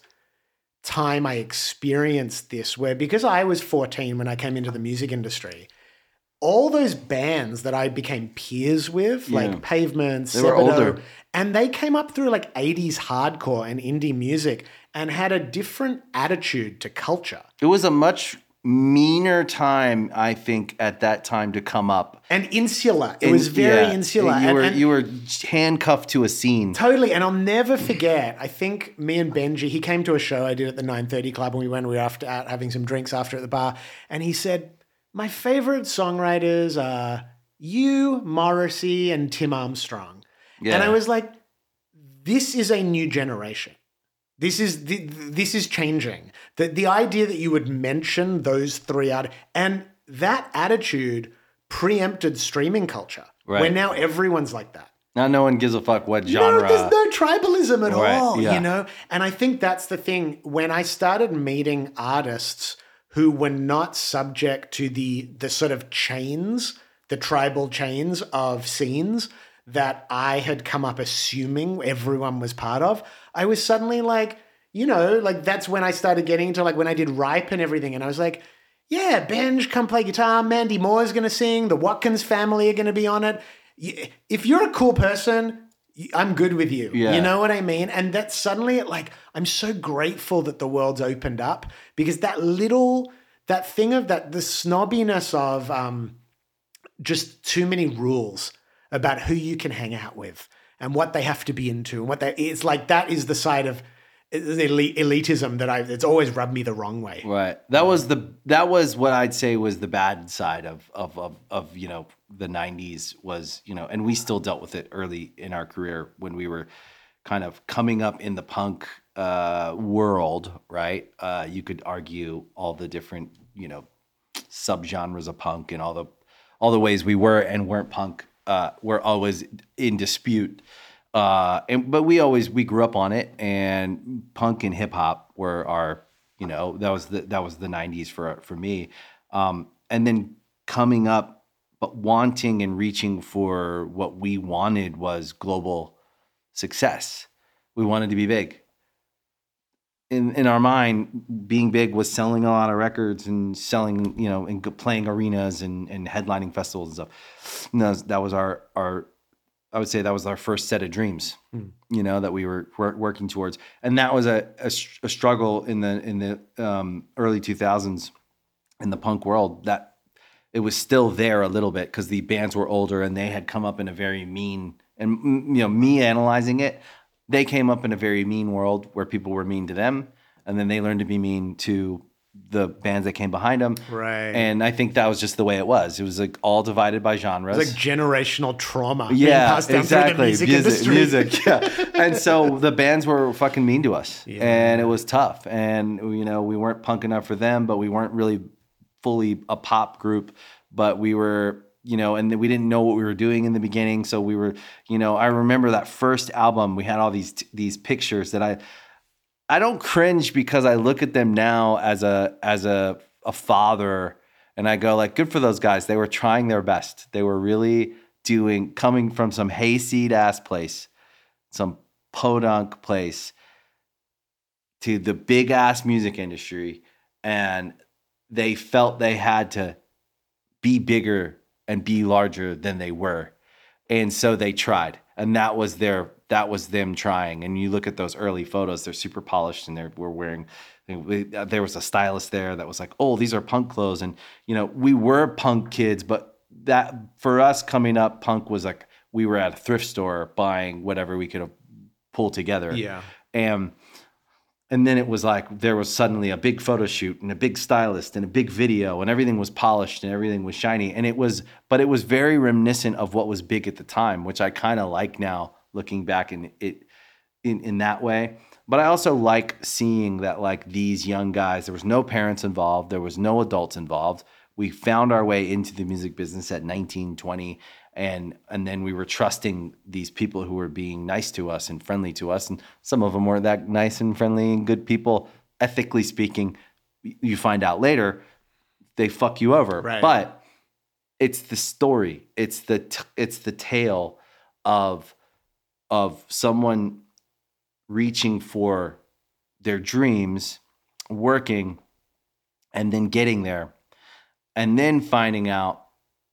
time I experienced this where because I was 14 when I came into the music industry, all those bands that I became peers with, Yeah. like Pavement, They and they came up through like 80s hardcore and indie music and had a different attitude to culture. It was a much meaner time, I think, at that time to come up. and insular. It was very yeah, insular. You and- were and- you were handcuffed to a scene. Totally, and I'll never forget. I think me and Benji, he came to a show I did at the 930 Club, and we went. We were after, out having some drinks after at the bar, and he said, "My favorite songwriters are uh, you, Morrissey, and Tim Armstrong." Yeah. And I was like, "This is a new generation. This is this is changing. The the idea that you would mention those three art and that attitude preempted streaming culture, where now everyone's like that." Now no one gives a fuck what genre. No, there's no tribalism at Right, all, yeah. you know? And I think that's the thing. When I started meeting artists who were not subject to the the sort of chains, the tribal chains of scenes that I had come up assuming everyone was part of, I was suddenly like, you know, like that's when I started getting into like when I did Ripe and everything, and I was like, yeah, Benj, come play guitar. Mandy Moore's going to sing. The Watkins family are going to be on it. If you're a cool person, I'm good with you. Yeah. You know what I mean? And that suddenly, it like, I'm so grateful that the world's opened up because that little, that thing of that, the snobbiness of um, just too many rules about who you can hang out with and what they have to be into and what they, it's like that is the side of elitism that I, it's always rubbed me the wrong way. Right. That was the that was what I'd say was the bad side of of of, of you know the '90s was you know, and we still dealt with it early in our career when we were kind of coming up in the punk uh, world. Right. Uh, you could argue all the different you know subgenres of punk and all the all the ways we were and weren't punk uh, were always in dispute. Uh, and but we always we grew up on it, and punk and hip hop were our you know that was the that was the '90s for for me. Um, and then coming up, but wanting and reaching for what we wanted was global success. We wanted to be big in in our mind, being big was selling a lot of records and selling, you know, and playing arenas and, and headlining festivals and stuff. And that, was, that was our our, I would say that was our first set of dreams, you know, that we were, wor- working towards, and that was a, a, a struggle in the in the um, early two thousands in the punk world. That it was still there a little bit because the bands were older and they had come up in a very mean and mm, you know me analyzing it they came up in a very mean world where people were mean to them and then they learned to be mean to the bands that came behind them Right. and i think that was just the way it was it was like all divided by genres It's like generational trauma yeah, exactly. music, music, music, <laughs> yeah. and so the bands were fucking mean to us, and it was tough. And you know, we weren't punk enough for them, but we weren't really fully a pop group. But we were, you know, and we didn't know what we were doing in the beginning. So we were, you know, I remember that first album. We had all these these pictures that I, I don't cringe because I look at them now as a as a a father and I go like good for those guys. They were trying their best. They were really doing coming from some hayseed ass place, some podunk place to the big ass music industry and they felt they had to be bigger and be larger than they were. And so they tried. And that was their that was them trying. And you look at those early photos, they're super polished and they're we're wearing uh, there was a stylist there that was like, "Oh, these are punk clothes." And you know, we were punk kids, but that for us coming up punk was like we were at a thrift store buying whatever we could have pulled together. Yeah. And and then it was like there was suddenly a big photo shoot and a big stylist and a big video and everything was polished and everything was shiny and it was but it was very reminiscent of what was big at the time which i kind of like now looking back in it in, in that way. But i also like seeing that like these young guys there was no parents involved there was no adults involved. We found our way into the music business at 19 20 and and then we were trusting these people who were being nice to us and friendly to us and some of them weren't that nice and friendly and good people. Ethically speaking you find out later they fuck you over. Right. but it's the story it's the t- it's the tale of of someone reaching for their dreams working and then getting there and then finding out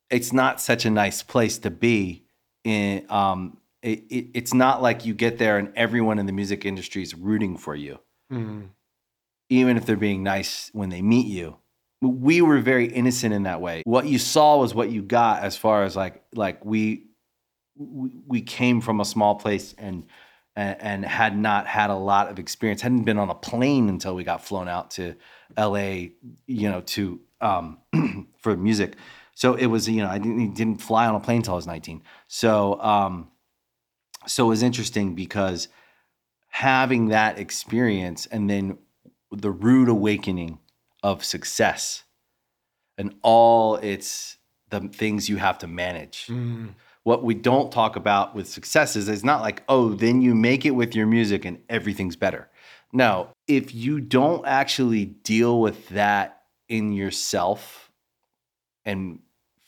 it's not such a nice place to be in um it, it, it's not like you get there and everyone in the music industry is rooting for you Mm. even if they're being nice when they meet you we were very innocent in that way. What you saw was what you got as far as like like we we, we came from a small place and, and had not had a lot of experience. Hadn't been on a plane until we got flown out to L.A. You know to um, <clears throat> for music. So it was you know I didn't didn't fly on a plane until I was 19. So um, so it was interesting because having that experience and then the rude awakening of success and all its the things you have to manage. What we don't talk about with success is it's not like, oh, then you make it with your music and everything's better. No, if you don't actually deal with that in yourself and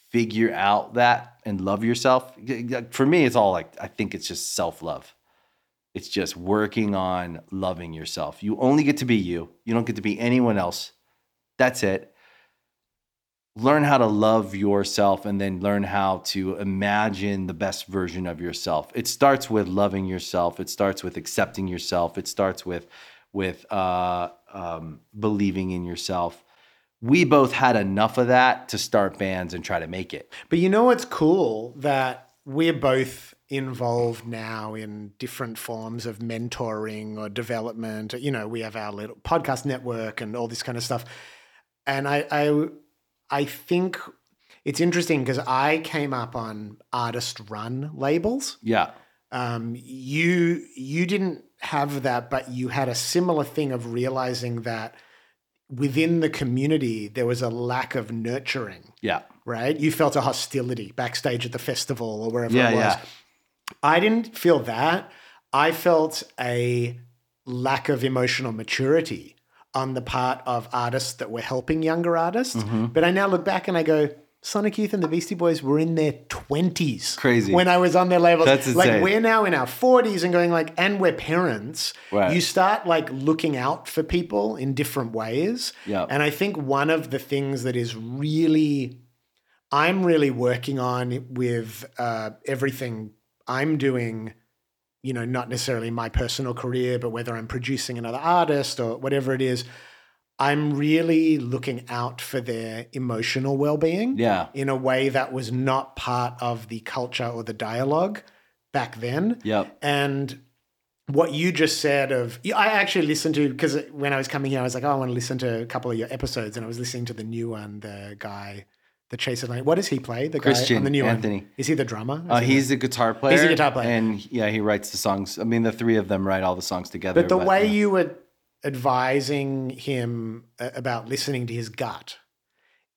figure out that and love yourself, for me, it's all like, I think it's just self love. It's just working on loving yourself. You only get to be you. You don't get to be anyone else. That's it. Learn how to love yourself and then learn how to imagine the best version of yourself. It starts with loving yourself. It starts with accepting yourself. It starts with with uh, um, believing in yourself. We both had enough of that to start bands and try to make it. But you know what's cool that we're both involved now in different forms of mentoring or development. You know, we have our little podcast network and all this kind of stuff. And I I I think it's interesting because I came up on artist run labels. Yeah. Um, you you didn't have that, but you had a similar thing of realizing that within the community there was a lack of nurturing Yeah. right? You felt a hostility backstage at the festival or wherever Yeah, it was. yeah. I didn't feel that. I felt a lack of emotional maturity on the part of artists that were helping younger artists. Mm-hmm. But I now look back and I go, Sonic Youth and the Beastie Boys were in their 20s. Crazy. When I was on their label. That's like we're now in our 40s and going like, and we're parents. Right. You start like looking out for people in different ways. Yeah. And I think one of the things that is really I'm really working on with uh, everything I'm doing, you know, not necessarily my personal career, but whether I'm producing another artist or whatever it is, I'm really looking out for their emotional well being Yeah. in a way that was not part of the culture or the dialogue back then. Yep. And what you just said of I actually listened to because when I was coming here, I was like, oh, I want to listen to a couple of your episodes, and I was listening to the new one, the guy, the Chaser Lane. What does he play? The guy Christian on the new Anthony. one. Is he the drummer? Is Uh, he he's the guitar player. He's a guitar player. and yeah, he writes the songs. I mean, the three of them write all the songs together. But the way yeah. you were advising him uh, about listening to his gut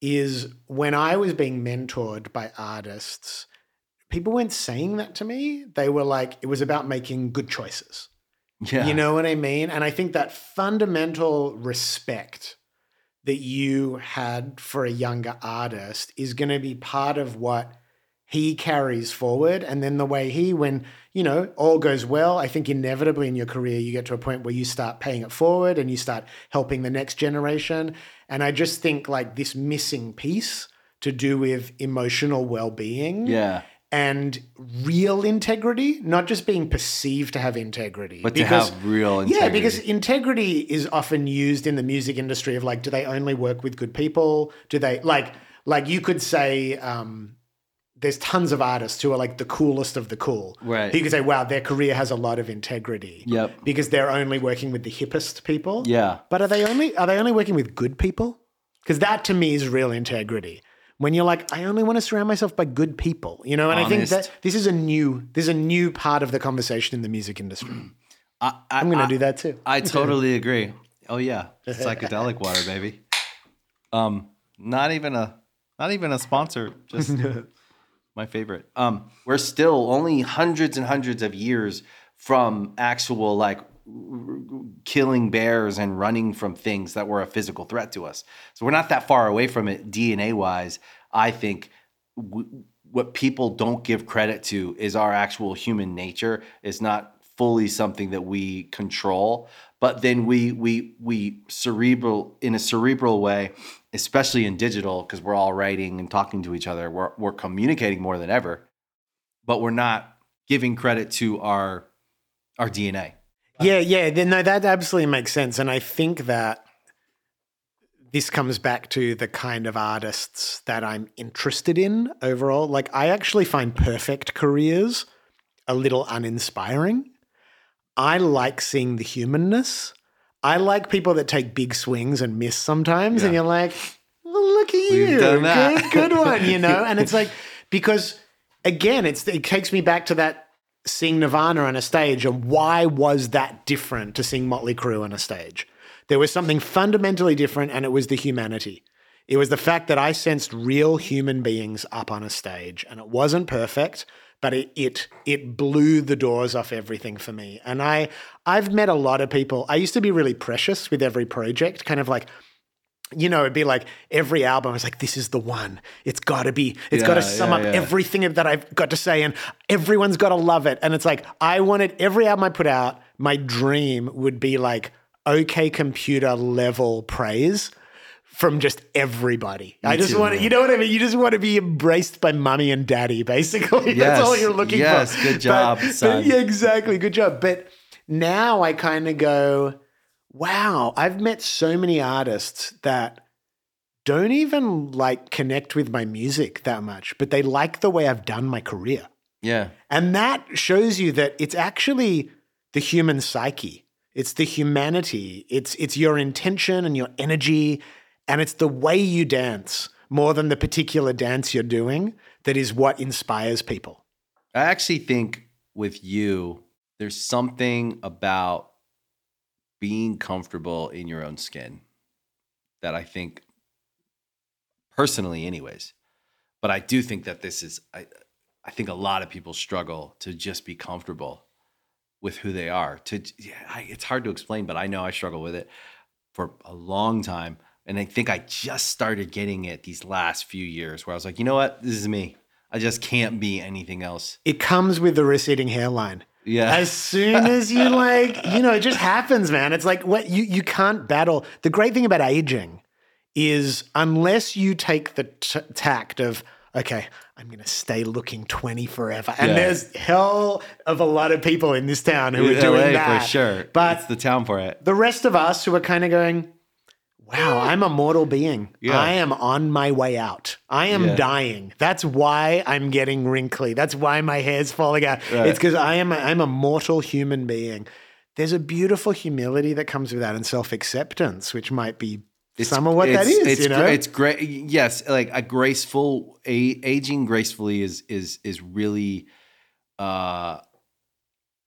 is when I was being mentored by artists, people weren't saying that to me. They were like, it was about making good choices. yeah, You know what I mean? And I think that fundamental respect that you had for a younger artist is going to be part of what he carries forward. And then the way he, when, you know, all goes well, I think inevitably in your career, you get to a point where you start paying it forward and you start helping the next generation. And I just think like this missing piece to do with emotional well being yeah, and real integrity, not just being perceived to have integrity. but to have real integrity. yeah, because integrity is often used in the music industry of like, do they only work with good people? Do they like like you could say um there's tons of artists who are like the coolest of the cool. Right. You could say, wow, their career has a lot of integrity. Yep. Because they're only working with the hippest people. yeah, But are they only are they only working with good people? Because that to me is real integrity. When you're like, I only want to surround myself by good people, you know, and I think that this is a new this is a new part of the conversation in the music industry. I, I, I'm gonna do that too. I <laughs> totally agree. Oh yeah, <laughs> psychedelic water, baby. Um, not even a not even a sponsor. Just <laughs> my favorite. Um, we're still only hundreds and hundreds of years from actual like killing bears and running from things that were a physical threat to us. So we're not that far away from it DNA wise. I think w- what people don't give credit to is our actual human nature is not fully something that we control but then we we we cerebral in a cerebral way especially in digital because we're all writing and talking to each other we're, we're communicating more than ever but we're not giving credit to our our dna Yeah, yeah. then- No, that absolutely makes sense. And I think that this comes back to the kind of artists that I'm interested in overall. Like, I actually find perfect careers a little uninspiring. I like seeing the humanness. I like people that take big swings and miss sometimes, and you're like, well, look at you, done that. good, good one, you know. <laughs> And it's like because again, it's it takes me back to that seeing Nirvana on a stage, and why was that different to seeing Motley Crue on a stage? There was something fundamentally different, and it was the humanity. It was the fact that I sensed real human beings up on a stage, and it wasn't perfect, but it it it blew the doors off everything for me. And I I've met a lot of people. I used to be really precious with every project, kind of like you know, it'd be like every album I was like, this is the one. It's got to be. It's got to sum yeah, up yeah. everything that I've got to say, and everyone's got to love it. And it's like I wanted every album I put out. My dream would be like OK Computer level praise from just everybody. I just too, want to, you know what I mean? You just want to be embraced by mommy and daddy, basically. <laughs> That's all you're looking yes, for. Yes, good job, But- son. yeah, <laughs> exactly. Good job. But now I kind of go, wow, I've met so many artists that don't even like connect with my music that much, but they like the way I've done my career. Yeah. And that shows you that it's actually the human psyche. It's the humanity. It's it's your intention and your energy and it's the way you dance more than the particular dance you're doing that is what inspires people. I actually think with you, there's something about being comfortable in your own skin that I think, personally, anyways. But I do think that this is, I, I think a lot of people struggle to just be comfortable with who they are. To, yeah, I, it's hard to explain, but I know I struggle with it for a long time. And I think I just started getting it these last few years where I was like, you know what? This is me. I just can't be anything else. It comes with the receding hairline. Yeah. As soon as you like, you know, it just happens, man. It's like what you you can't battle. The great thing about aging is unless you take the t- tact of okay, I'm going to stay looking 20 forever. And Yeah. there's hell of a lot of people in this town who are LA doing that. for sure. But it's the town for it. the rest of us who are kind of going, wow, I'm a mortal being. Yeah. I am on my way out. I am Yeah. dying. That's why I'm getting wrinkly. That's why my hair's falling out. Right. It's because I am a, I'm a mortal human being. There's a beautiful humility that comes with that and self acceptance, which might be some of what that is. it's- you know, it's great. Yes, like a graceful a, aging gracefully is is is really, uh,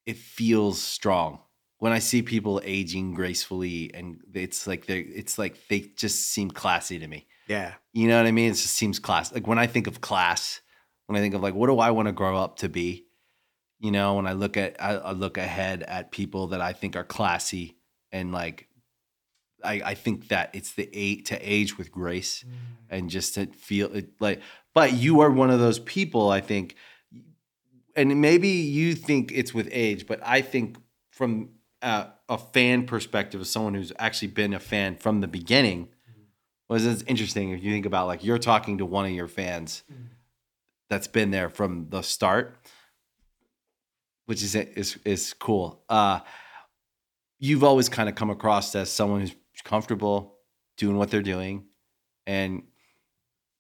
it feels strong when I see people aging gracefully, and it's like they it's like they just seem classy to me. yeah. You know what I mean? It just seems class. Like when I think of class, when I think of like, what do I want to grow up to be? You know, when I look at, I, I look ahead at people that I think are classy and like, I, I think that it's the eight to age with grace mm. and just to feel it like, but you are one of those people, I think, and maybe you think it's with age, but I think from a, a fan perspective of someone who's actually been a fan from the beginning, was it's interesting if you think about like you're talking to one of your fans that's been there from the start, which is is is cool. Uh, you've always kind of come across as someone who's comfortable doing what they're doing, and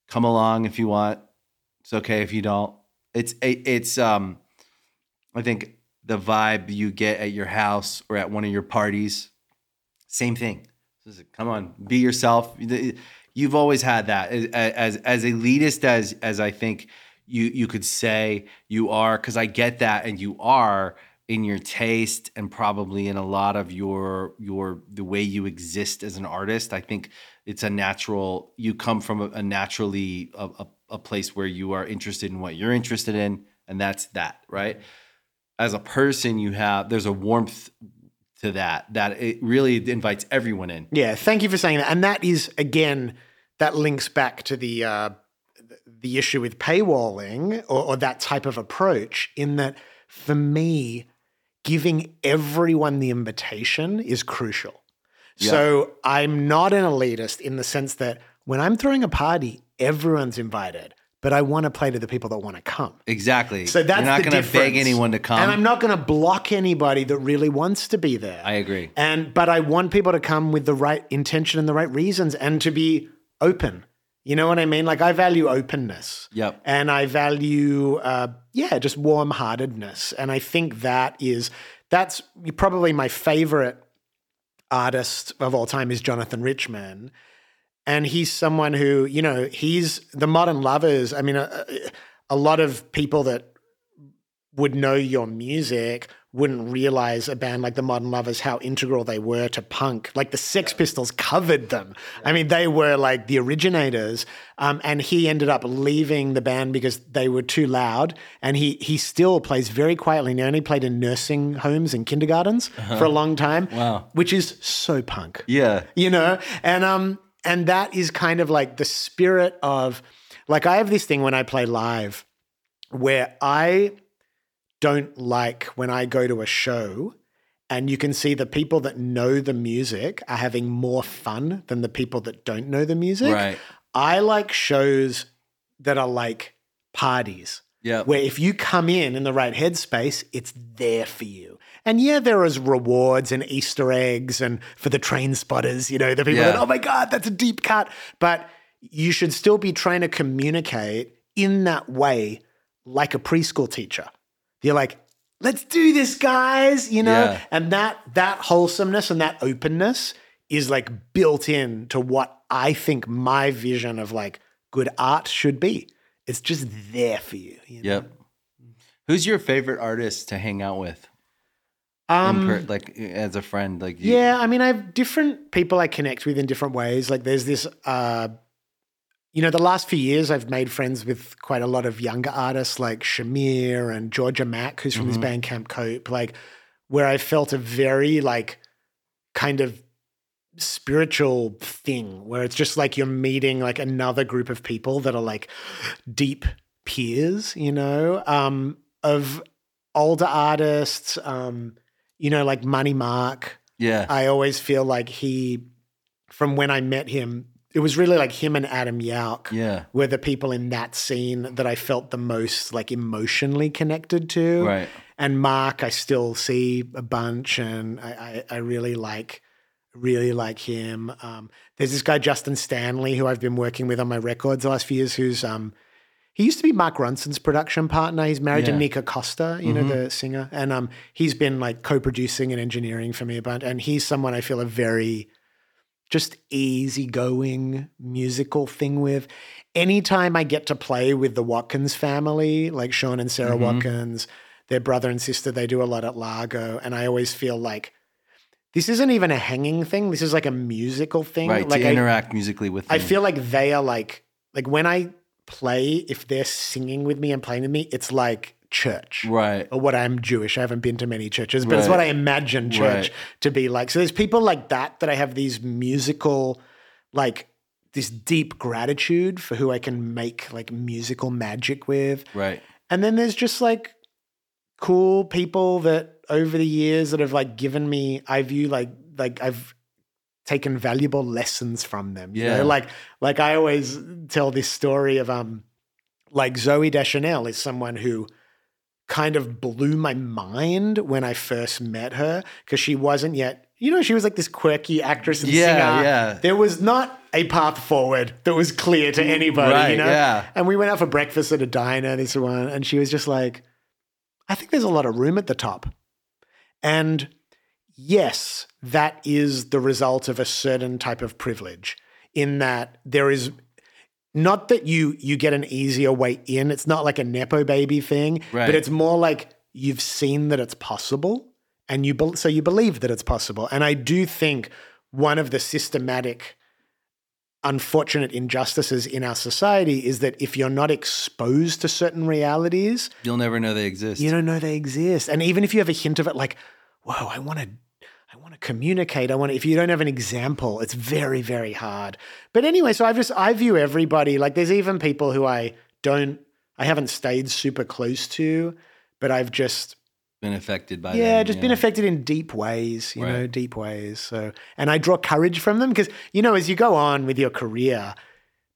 come along if you want. It's okay if you don't. It's it, it's um, I think the vibe you get at your house or at one of your parties, same thing. Come on, be yourself. You've always had that as as, as elitist as as I think you you could say you are, because I get that, and you are in your taste and probably in a lot of your your the way you exist as an artist. I think it's a natural. You come from a, a naturally a, a, a place where you are interested in what you're interested in, and that's that, right? As a person, you have there's a warmth to that that it really invites everyone in. Yeah, thank you for saying that. And that is again, that links back to the uh, the issue with paywalling or, or that type of approach. In that, for me, giving everyone the invitation is crucial. Yeah. So I'm not an elitist in the sense that when I'm throwing a party, everyone's invited. But I want to play to the people that want to come. Exactly. So that's You're not gonna beg anyone to come. and I'm not going to block anybody that really wants to be there. I agree. And but I want people to come with the right intention and the right reasons, and to be open. You know what I mean? Like I value openness. Yep. And I value, uh, yeah, just warm heartedness. And I think that is that's probably my favorite artist of all time is Jonathan Richman. And he's someone who, you know, he's the modern lovers. I mean, a, a lot of people that would know your music wouldn't realize a band like the Modern Lovers how integral they were to punk. Like the Sex Pistols covered them. I mean, they were like the originators. Um, and he ended up leaving the band because they were too loud. And he he still plays very quietly. And he only played in nursing homes and kindergartens for a long time. Wow. which is so punk Yeah. you know and um and that is kind of like the spirit of like i have this thing when i play live where i don't like when i go to a show and you can see the people that know the music are having more fun than the people that don't know the music Right. i like shows that are like parties Yeah. where if you come in in the right headspace, it's there for you. And yeah, there is rewards and Easter eggs and for the train spotters, you know, the people Yeah. that, oh my God, that's a deep cut. But you should still be trying to communicate in that way like a preschool teacher. You're like, let's do this, guys, you know? Yeah. And that that wholesomeness and that openness is like built in to what I think my vision of like good art should be. It's just there for you. you know? Yep. Who's your favorite artist to hang out with? Um, per- like as a friend, like you- yeah, I mean, I have different people I connect with in different ways. Like, there's this, uh, you know, the last few years I've made friends with quite a lot of younger artists like Shamir and Georgia Maq, who's from this band Camp Cope, like, where I felt a very, like, kind of spiritual thing where it's just like you're meeting like another group of people that are like deep peers, you know, um, of older artists, um, you know, like Money Mark. yeah, I always feel like he, from when I met him, it was really like him and Adam Yauch yeah, were the people in that scene that I felt the most like emotionally connected to. right. And Mark, I still see a bunch, and I, I, I really like, really like him. Um, there's this guy Justin Stanley who I've been working with on my records the last few years. Who's um, he used to be Mark Ronson's production partner. He's married Yeah. to Nikka Costa, you know the singer, and um, he's been like co-producing and engineering for me a bunch. And he's someone I feel a very just easygoing musical thing with. Anytime I get to play with the Watkins family, like Sean and Sara Watkins, their brother and sister, they do a lot at Largo. And I always feel like this isn't even a hanging thing. This is like a musical thing. Right. Like to I, interact musically with them. I feel like they are like, like when I play, if they're singing with me and playing with me, it's like church right. or what I'm Jewish. I haven't been to many churches, but it's what I imagine church Right. to be like. So there's people like that that I have these musical, like this deep gratitude for who I can make like musical magic with. Right. And then there's just like cool people that over the years that have like given me, I view like, like I've taken valuable lessons from them. You Yeah. know, like, like I always tell this story of, um, like Zooey Deschanel is someone who kind of blew my mind when I first met her because she wasn't yet, you know, she was like this quirky actress and Yeah, singer. yeah. There was not a path forward that was clear to anybody, you know? yeah. And we went out for breakfast at a diner, this one, and she was just like, I think there's a lot of room at the top. And yes, that is the result of a certain type of privilege in that there is not that you you get an easier way in. It's not like a nepo baby thing, Right. but it's more like you've seen that it's possible and you bel so you believe that it's possible. And I do think one of the systematic unfortunate injustices in our society is that if you're not exposed to certain realities, You'll never know they exist. you don't know they exist. And even if you have a hint of it, like, whoa, I want to, to communicate. I want to, if you don't have an example, it's very, very hard. But anyway, so I've just, I view everybody, like there's even people who I don't, I haven't stayed super close to, but I've just, been affected by yeah, them, just been affected in deep ways, you know, deep ways. So, and I draw courage from them because, you know, as you go on with your career,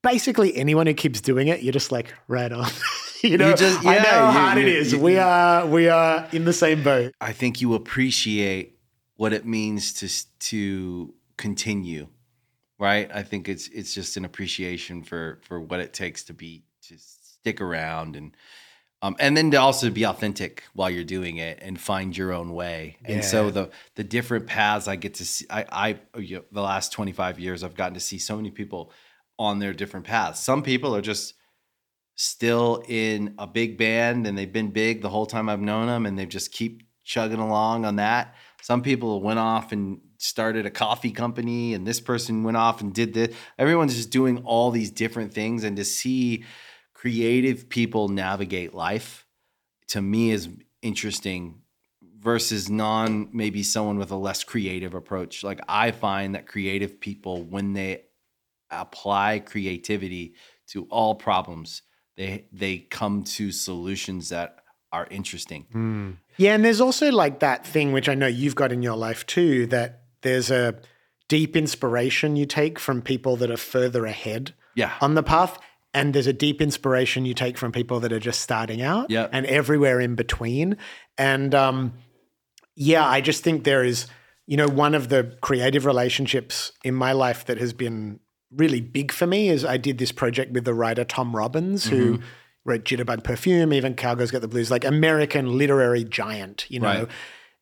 basically anyone who keeps doing it, you're just like right on. <laughs> you know, you just- I know yeah, how you- hard it you- is. you- we are we are in the same boat. I think you appreciate what it means to to continue, right? I think it's it's just an appreciation for for what it takes to be to stick around and um and then to also be authentic while you're doing it and find your own way. And so the the different paths I get to see, I I you know, the last 25 years I've gotten to see so many people on their different paths. Some people are just still in a big band and they've been big the whole time I've known them and they just keep chugging along on that. Some people went off and started a coffee company and this person went off and did this. Everyone's just doing all these different things and to see creative people navigate life to me is interesting versus non maybe someone with a less creative approach. Like I find that creative people when they apply creativity to all problems, they they come to solutions that are interesting. Hmm. Yeah, and there's also like that thing which I know you've got in your life too that there's a deep inspiration you take from people that are further ahead Yeah. on the path and there's a deep inspiration you take from people that are just starting out Yep. and everywhere in between and um yeah, I just think there is you know one of the creative relationships in my life that has been really big for me is I did this project with the writer Tom Robbins who Mm-hmm. Wrote Jitterbug Perfume, even Cowgirls Got the Blues, like American literary giant, you know, Right.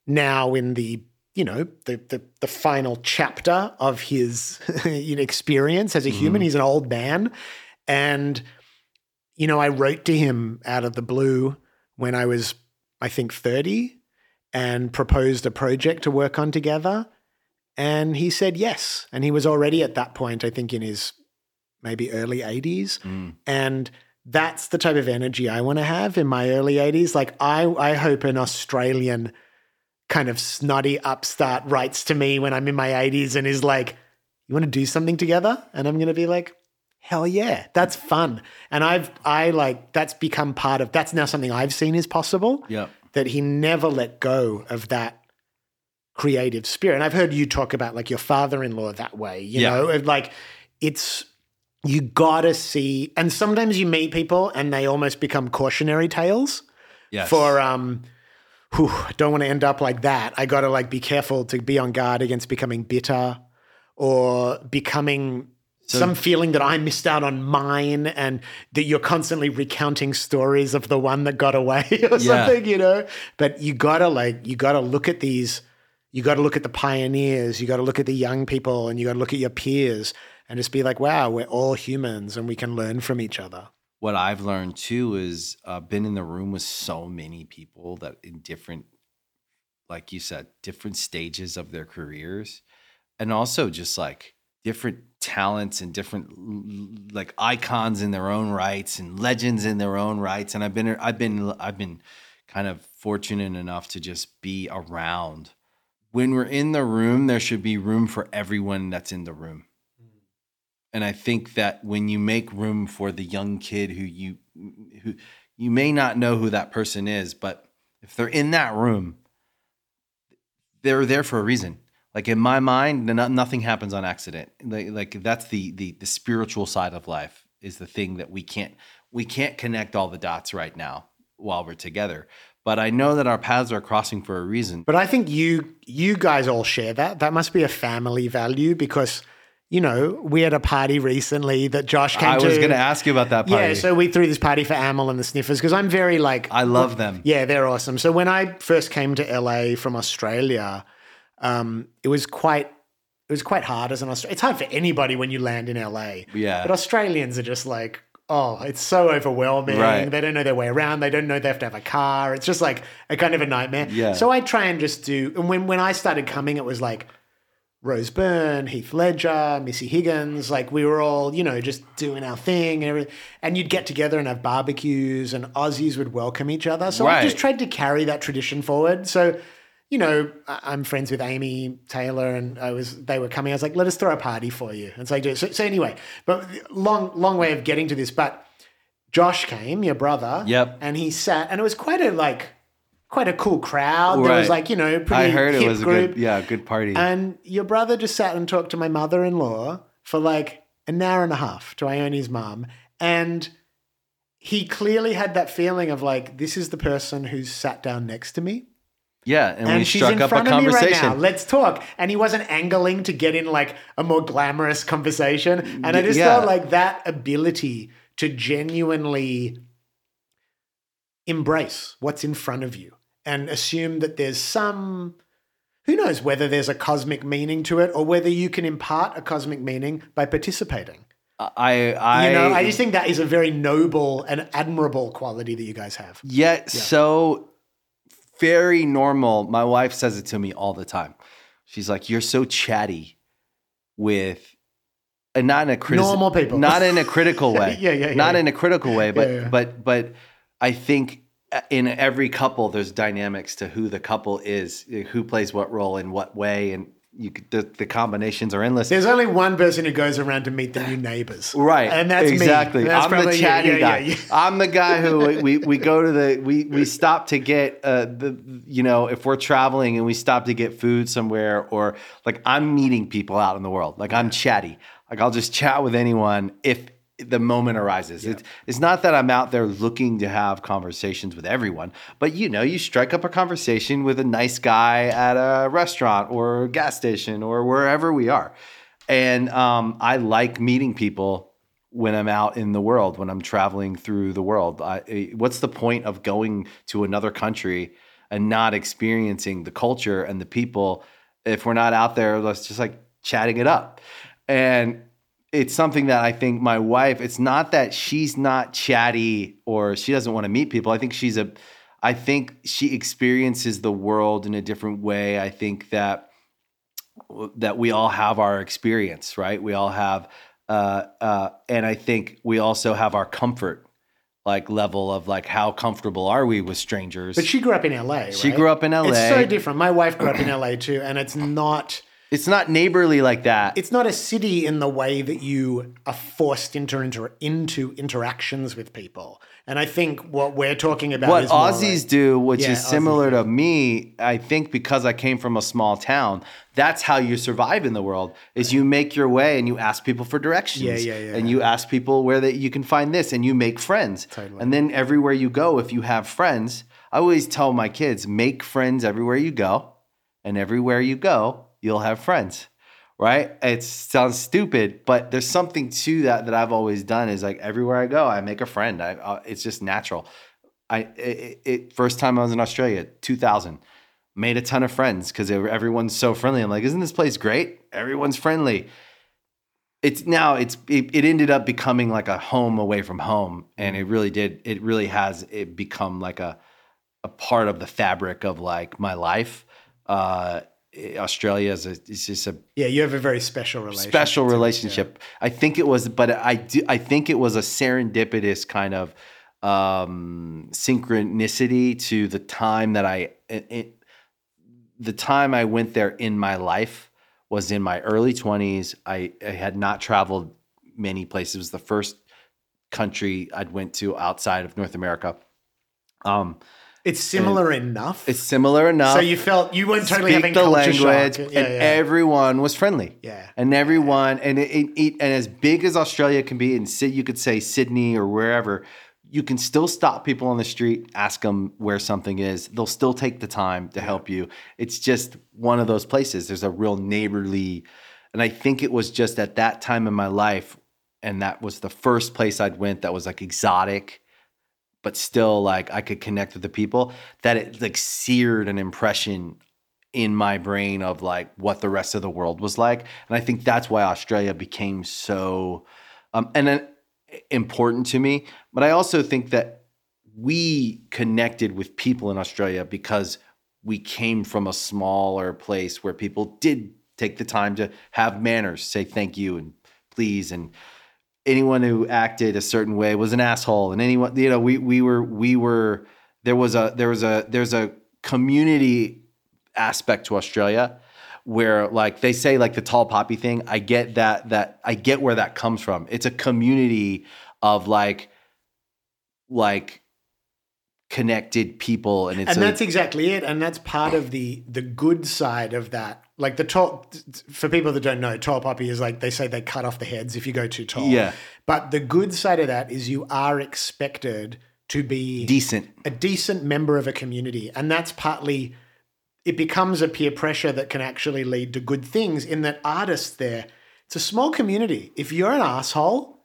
now in the you know the the, the final chapter of his <laughs> experience as a Mm-hmm. human. He's an old man, and you know I wrote to him out of the blue when I was I think thirty and proposed a project to work on together, and he said yes, and he was already at that point I think in his maybe early 80s Mm. and that's the type of energy I want to have in my early 80s. Like I I hope an Australian kind of snotty upstart writes to me when I'm in my 80s and is like, "You want to do something together?" And I'm going to be like, "Hell yeah, that's fun." And I've I like that's become part of that's now something I've seen is possible. Yep. That he never let go of that creative spirit. And I've heard you talk about like your father-in-law that way, you Yeah. know, like it's you gotta see and sometimes you meet people and they almost become cautionary tales Yes. for um whew, don't want to end up like that. I gotta like be careful to be on guard against becoming bitter or becoming some feeling that I missed out on mine and that you're constantly recounting stories of the one that got away <laughs> or Yeah. something, you know? But you gotta like you gotta look at these you got to look at the pioneers, you got to look at the young people, and you got to look at your peers and just be like, wow, we're all humans and we can learn from each other. what I've learned too is uh, been in the room with so many people that in different, like you said, different stages of their careers, and also just like different talents and different like icons in their own rights and legends in their own rights. And I've been I've been I've been kind of fortunate enough to just be around. When we're in the room, there should be room for everyone that's in the room. And I think that when you make room for the young kid who you who you may not know who that person is, but if they're in that room, they're there for a reason. Like in my mind, nothing happens on accident. Like, that's the, the the spiritual side of life is the thing that we can't we can't connect all the dots right now while we're together. But I know that our paths are crossing for a reason. But I think you you guys all share that. That must be a family value because you know we had a party recently that Josh came I to. I was going to ask you about that party. Yeah, so we threw this party for Amyl and the Sniffers because I'm very like I love them. Yeah, they're awesome. So when I first came to LA from Australia, um, it was quite it was quite hard as an Australian. It's hard for anybody when you land in LA. Yeah. But Australians are just like, oh, it's so overwhelming. Right. They don't know their way around. They don't know they have to have a car. It's just like a kind of a nightmare. Yeah. So I try and just do. And when when I started coming, it was like. Rose Byrne, Heath Ledger, Missy Higgins, like we were all, you know, just doing our thing and everything. And you'd get together and have barbecues and Aussies would welcome each other. So I just tried to carry that tradition forward. So, you know, I'm friends with Amy Taylor and I was they were coming. I was like, let us throw a party for you. And so I do. So, so anyway, but long, long way of getting to this. But Josh came, your brother. Yep. And he sat and it was quite a like quite a cool crowd. There was like, you know, pretty I heard it was a good, yeah, good party. And your brother just sat and talked to my mother in law for like an hour and a half to Ione's mom, and he clearly had that feeling of like, this is the person who's sat down next to me. Yeah, and, And we she's struck in up a front of me right now. Let's talk. And he wasn't angling to get in like a more glamorous conversation. And I just Yeah. thought like that ability to genuinely embrace what's in front of you and assume that there's some who knows whether there's a cosmic meaning to it or whether you can impart a cosmic meaning by participating. I, I, You know, I just think that is a very noble and admirable quality that you guys have. yet so very normal. My wife says it to me all the time. She's like, "You're so chatty with." And not in a critical, Normal people. not in a critical <laughs> way, Yeah, yeah, yeah, not yeah. in a critical way, but Yeah, yeah. but but I think in every couple there's dynamics to who the couple is, who plays what role in what way, and you could, the, the combinations are endless. There's only one person who goes around to meet the new neighbors. Right. And that's me. exactly. That's I'm the chatty Yeah, guy. yeah, yeah. I'm the guy who we, we, we go to the we we <laughs> stop to get uh the you know if we're traveling and we stop to get food somewhere or like I'm meeting people out in the world. Like I'm chatty. Like I'll just chat with anyone if the moment arises. It's, it's not that I'm out there looking to have conversations with everyone, but you know, you strike up a conversation with a nice guy at a restaurant or a gas station or wherever we are. And um, I like meeting people when I'm out in the world, when I'm traveling through the world. I, eh, what's the point of going to another country and not experiencing the culture and the people if we're not out there? Let's just like chatting it up. And it's something that I think my wife, it's not that she's not chatty or she doesn't want to meet people. I think she's a, I think she experiences the world in a different way. I think that that we all have our experience, right? We all have, uh, uh, and I think we also have our comfort, like level of like how comfortable are we with strangers? But she grew up in LA. She right? grew up in LA. It's so different. My wife grew up in LA too, and it's not. It's not neighborly like that. It's not a city in the way that you are forced into inter, into interactions with people. And I think what we're talking about what is Aussies like- do, which Yeah, is similar to me, I think because I came from a small town, that's how you survive in the world. Is you make your way and you ask people for directions. Yeah, yeah, yeah. And you ask people where that you can find this, and you make friends. Totally. And then everywhere you go, if you have friends, I always tell my kids, make friends everywhere you go, and everywhere you go, you'll have friends. Right? It sounds stupid, but there's something to that that I've always done. Is like everywhere I go, I make a friend. I, uh, it's just natural. I it, it first time I was in Australia, 2000, made a ton of friends because everyone's so friendly. I'm like, isn't this place great? Everyone's friendly. It's now it's it, it ended up becoming like a home away from home, and it really did. It really has it become like a a part of the fabric of like my life. Uh, Australia is a, it's just a Yeah, you have a very special relationship. special it, yeah. relationship. I think it was, but I do. I think it was a serendipitous kind of um, synchronicity to the time that I, it, it- the time I went there in my life was in my early twenties. I, I had not traveled many places. It was the first country I'd went to outside of North America. Um, It's similar enough. it's similar enough. so you felt you weren't totally speak having the culture language, shock. and Yeah, yeah. everyone was friendly. Yeah. and everyone, and it, it, it- and as big as Australia can be, and you could say Sydney or wherever, you can still stop people on the street, ask them where something is. They'll still take the time to help you. It's just one of those places. There's a real neighborly, and I think it was just at that time in my life, and that was the first place I'd went that was like exotic but still like I could connect with the people that it like seared an impression in my brain of like what the rest of the world was like. And I think that's why Australia became so um and then important to me. But I also think that we connected with people in Australia because we came from a smaller place where people did take the time to have manners, say thank you and please and anyone who acted a certain way was an asshole. And anyone you know we we were we were there was a there was a there's a community aspect to Australia where like they say like the tall poppy thing. I get that that I get where that comes from. It's a community of like like connected people and it's and a- that's exactly it and that's part of the the good side of that like the tall for people that don't know tall poppy is like they say they cut off the heads if you go too tall Yeah. but the good side of that is you are expected to be decent. a decent member of a community and that's partly it becomes a peer pressure that can actually lead to good things in that artists there it's a small community if you're an asshole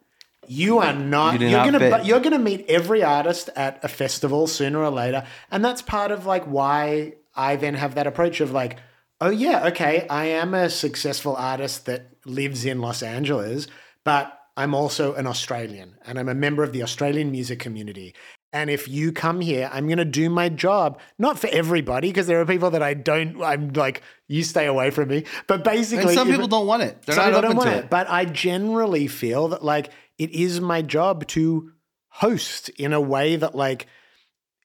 you are not You you're gonna fit. you're gonna meet every artist at a festival sooner or later and that's part of like why i then have that approach of like oh yeah okay i am a successful artist that lives in los angeles but i'm also an australian and i'm a member of the australian music community and if you come here, I'm going to do my job, not for everybody, because there are people that I don't, I'm like, you stay away from me. But basically, And some if- people don't want it. They're not open don't to want it. But I generally feel that like it is my job to host in a way that like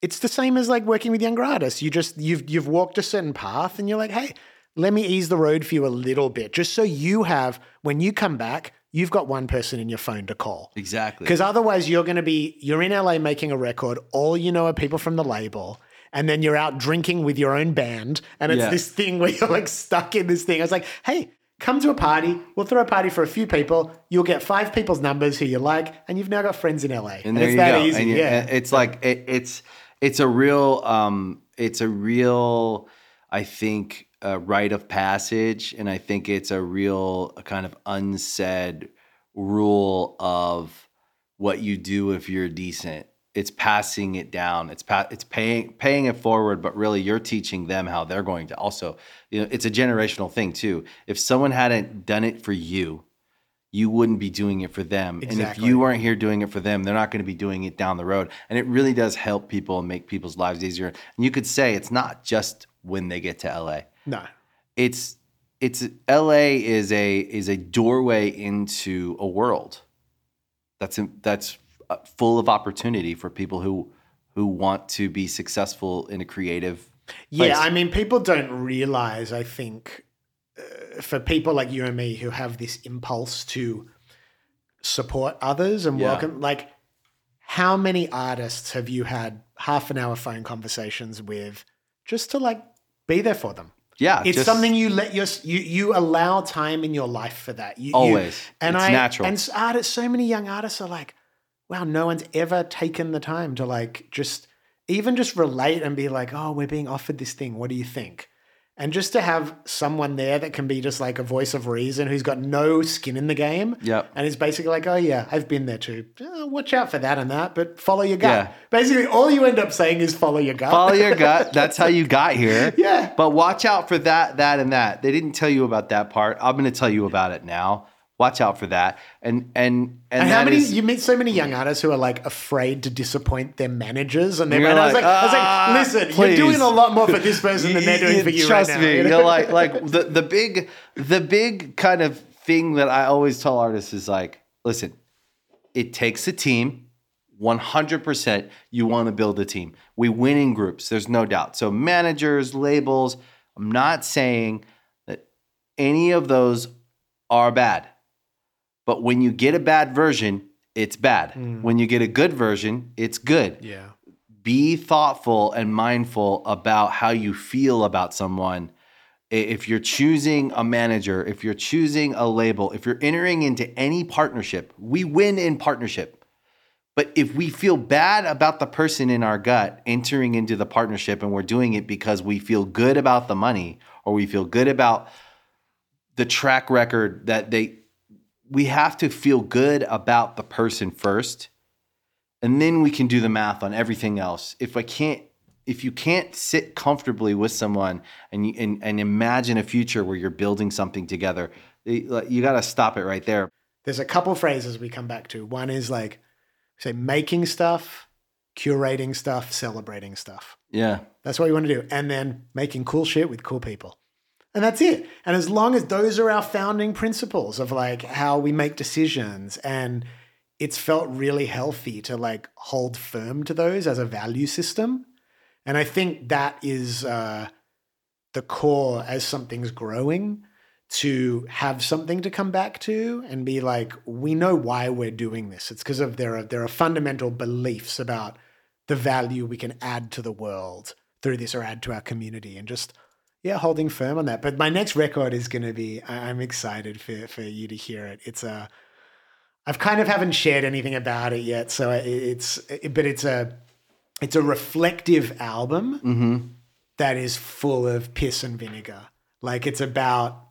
it's the same as like working with younger artists. You just you've you've walked a certain path and you're like, hey, let me ease the road for you a little bit, just so you have when you come back, you've got one person in your phone to call. Exactly. Because otherwise, you're going to be you're in LA making a record. All you know are people from the label, and then you're out drinking with your own band, and it's Yeah. this thing where you're like stuck in this thing. I was like, hey, come to a party. We'll throw a party for a few people. You'll get five people's numbers who you like, and you've now got friends in LA. and there it's you that go. easy. And you- yeah. it's like it, it's it's a real um it's a real I think uh, rite of passage, and I think it's a real kind of unsaid rule of what you do if you're decent. It's passing it down. It's pa- it's paying paying it forward, but really you're teaching them how they're going to also. You know, it's a generational thing too. If someone hadn't done it for you, you wouldn't be doing it for them. Exactly. And if you weren't here doing it for them, they're not going to be doing it down the road. And it really does help people and make people's lives easier. And you could say it's not just when they get to LA. no. It's it's LA is a is a doorway into a world that's that's full of opportunity for people who who want to be successful in a creative Yeah, place. I mean, people don't realize, I think, uh, for people like you and me who have this impulse to support others and Yeah. welcome, like, how many artists have you had half an hour phone conversations with just to like be there for them? yeah It's just- something you let your you you allow time in your life for that. You, you- Always. and It's I natural. and artists, so many young artists are like, wow, no one's ever taken the time to like just even just relate and be like, oh, we're being offered this thing. What do you think? And just to have someone there that can be just like a voice of reason who's got no skin in the game. Yep. And is basically like, oh, yeah, I've been there too. Oh, watch out for that and that, but follow your gut. Yeah. Basically, all you end up saying is follow your gut. follow your gut. <laughs> That's how you got here. <laughs> Yeah. But watch out for that, that, and that. They didn't tell you about that part. I'm going to tell you about it now. Watch out for that. And and and, And how many is- you meet so many young artists who are like afraid to disappoint their managers and their man- I was like, like, I was "Ah, like, listen, please." you're doing a lot more for this <laughs> person than they're doing for you Trust right now. me. you <laughs> know? You're like like the the big the big kind of thing that I always tell artists is like, listen, it takes a team. 100% you want to build a team. We win in groups, there's no doubt. So managers, labels, I'm not saying that any of those are bad. But when you get a bad version, it's bad. Mm. When you get a good version, it's good yeah. be thoughtful and mindful about how you feel about someone. If you're choosing a manager, if you're choosing a label, if you're entering into any partnership, we win in partnership. But if we feel bad about the person in our gut entering into the partnership and we're doing it because we feel good about the money or we feel good about the track record that they, we have to feel good about the person first and then we can do the math on everything else. If I can't, if you can't sit comfortably with someone and you, and, and imagine a future where you're building something together, you, you got to stop it right there. There's a couple phrases we come back to. One is like, say, making stuff, curating stuff, celebrating stuff. Yeah, That's what we want to do. And then making cool shit with cool people. And that's it. And as long as those are our founding principles of like how we make decisions and it's felt really healthy to like hold firm to those as a value system. And I think that is uh, the core as something's growing to have something to come back to and be like, we know why we're doing this. It's because of there are there are fundamental beliefs about the value we can add to the world through this or add to our community and just yeah holding firm on that. But my next record is going to be i'm excited for, for you to hear it. It's a i've kind of haven't shared anything about it yet so it's it, but it's a it's a reflective album that is full of piss and vinegar. Like it's about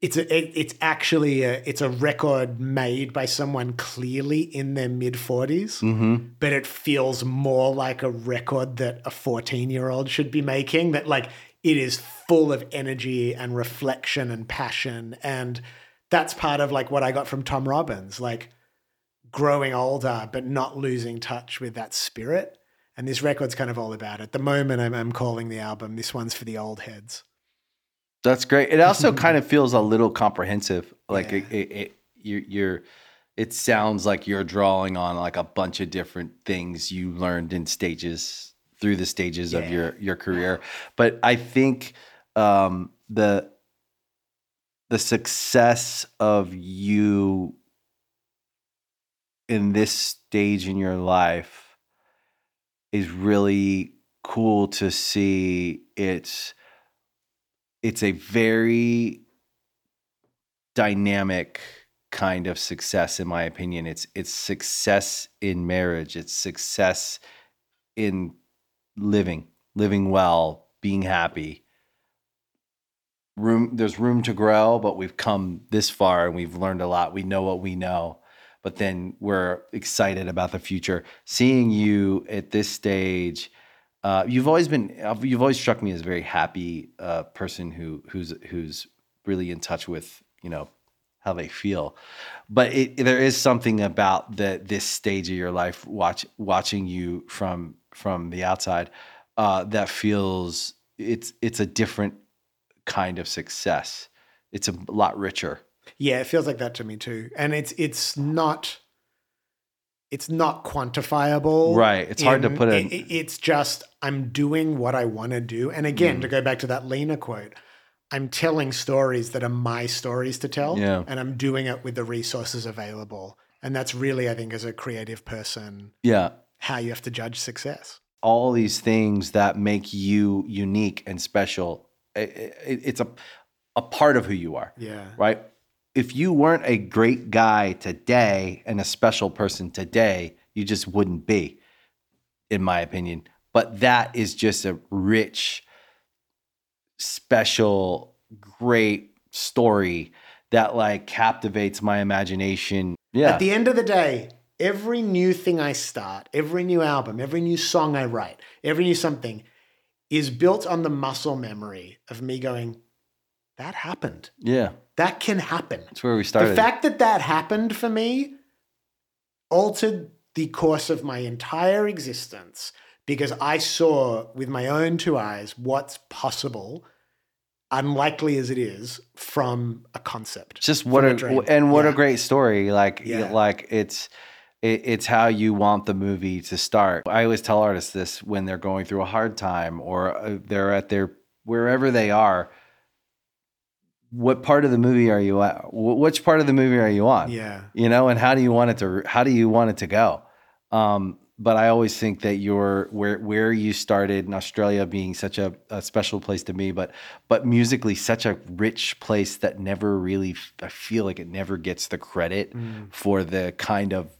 it's a it, it's actually a it's a record made by someone clearly in their mid 40s Mm-hmm. but it feels more like a record that a 14 year old should be making that like it is full of energy and reflection and passion and that's part of like what i got from tom robbins like growing older but not losing touch with that spirit and this record's kind of all about it at the moment i'm, I'm calling the album this one's for the old heads That's great. It also <laughs> kind of feels a little comprehensive. Like Yeah. it, it, it you're, you're, it sounds like you're drawing on like a bunch of different things you learned in stages through the stages of your your career. But I think um, the the success of you in this stage in your life is really cool to see. It's it's a very dynamic kind of success in my opinion it's it's success in marriage it's success in living living well being happy. Room there's room to grow but we've come this far and we've learned a lot. We know what we know but then we're excited about the future. Seeing you at this stage uh, you've always been you've always struck me as a very happy uh, person who who's who's really in touch with you know how they feel. But it, there is something about the this stage of your life watch watching you from from the outside uh, that feels it's it's a different kind of success it's a lot richer Yeah, it feels like that to me too. And it's it's not it's not quantifiable. Right. It's hard to put in- it- it- It's just I'm doing what I want to do. And again, Mm. to go back to that Lena quote, I'm telling stories that are my stories to tell. Yeah. And I'm doing it with the resources available. And that's really, I think, as a creative person, yeah how you have to judge success. all these things that make you unique and special it, it, it's a a part of who you are. Yeah. right? If you weren't a great guy today and a special person today you just wouldn't be in my opinion. But that is just a rich special great story that like captivates my imagination. Yeah. At the end of the day, every new thing I start, every new album, every new song I write, every new something is built on the muscle memory of me going, that happened. yeah That can happen. that's where we started The fact that that happened for me altered the course of my entire existence because I saw with my own two eyes what's possible, unlikely as it is, from a concept. just what a, a and what a great story like Yeah. like it's it, it's how you want the movie to start. I always tell artists this when they're going through a hard time or uh, they're at their wherever they are what part of the movie are you at? Which part of the movie are you on? Yeah. you know and how do you want it to how do you want it to go? Um but i always think that your where where you started in australia being such a, a special place to me but but musically such a rich place that never really i feel like it never gets the credit for the kind of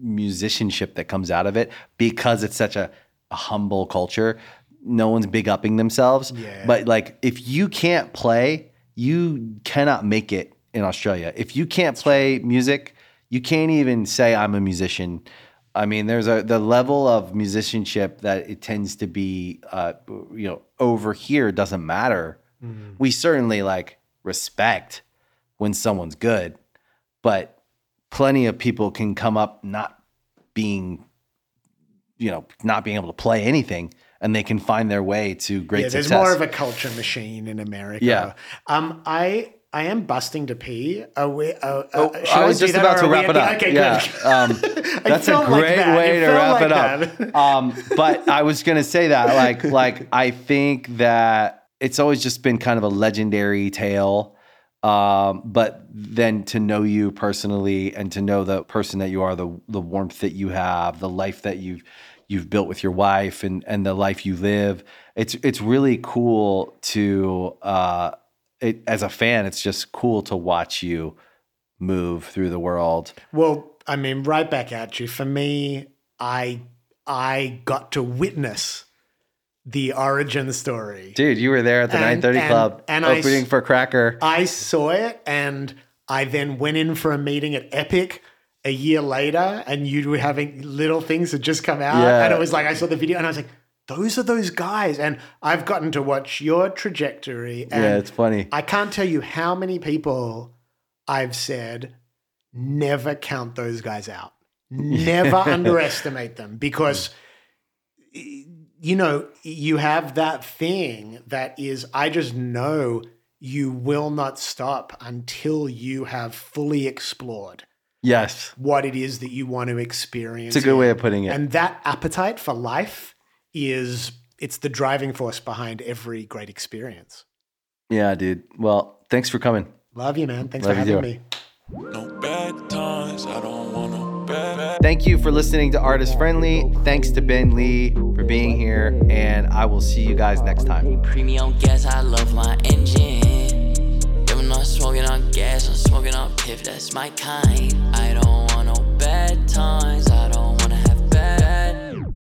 musicianship that comes out of it because it's such a, a humble culture no one's big upping themselves. Yeah. but like if you can't play you cannot make it in australia. If you can't play music you can't even say i'm a musician. I mean there's a the level of musicianship that it tends to be uh, you know over here doesn't matter. We certainly like respect when someone's good but plenty of people can come up not being you know not being able to play anything and they can find their way to great yeah, there's more of a culture machine in America. Yeah. Um, I I am busting to pee. Are we, uh, uh, Oh, I was just about to wrap it up. Okay, yeah, good. um, <laughs> that's a felt like great that. way to wrap like it up. <laughs> um, but I was gonna say that, like, like I think that it's always just been kind of a legendary tale Um, but then to know you personally and to know the person that you are, the the warmth that you have, the life that you've you've built with your wife and and the life you live, it's it's really cool to uh, it, as a fan. It's just cool to watch you move through the world. Well, I mean, right back at you. For me, I I got to witness the origin story. Dude, you were there at the And- 930 and- Club and opening s- for Cracker. I saw it and I then went in for a meeting at Epic a year later and you were having little things that just come out. Yeah. And it was like, I saw the video and I was like, those are those guys. And I've gotten to watch your trajectory. And yeah, it's funny. I can't tell you how many people I've said, never count those guys out. <laughs> Never underestimate them because, you know, you have that thing that is, I just know you will not stop until you have fully explored yes. what it is that you want to experience. It's a good way of putting it. And that appetite for life is, it's the driving force behind every great experience. yeah, dude. Well, thanks for coming. Love you, man. Thanks Love for having too. me. No Thank you for listening to Artist Friendly. Thanks to Ben Lee for being here, and I will see you guys next time. Premium gas, I love my engine. I'm not smoking on gas, I'm smoking on piff, that's my kind. I don't want no bad times.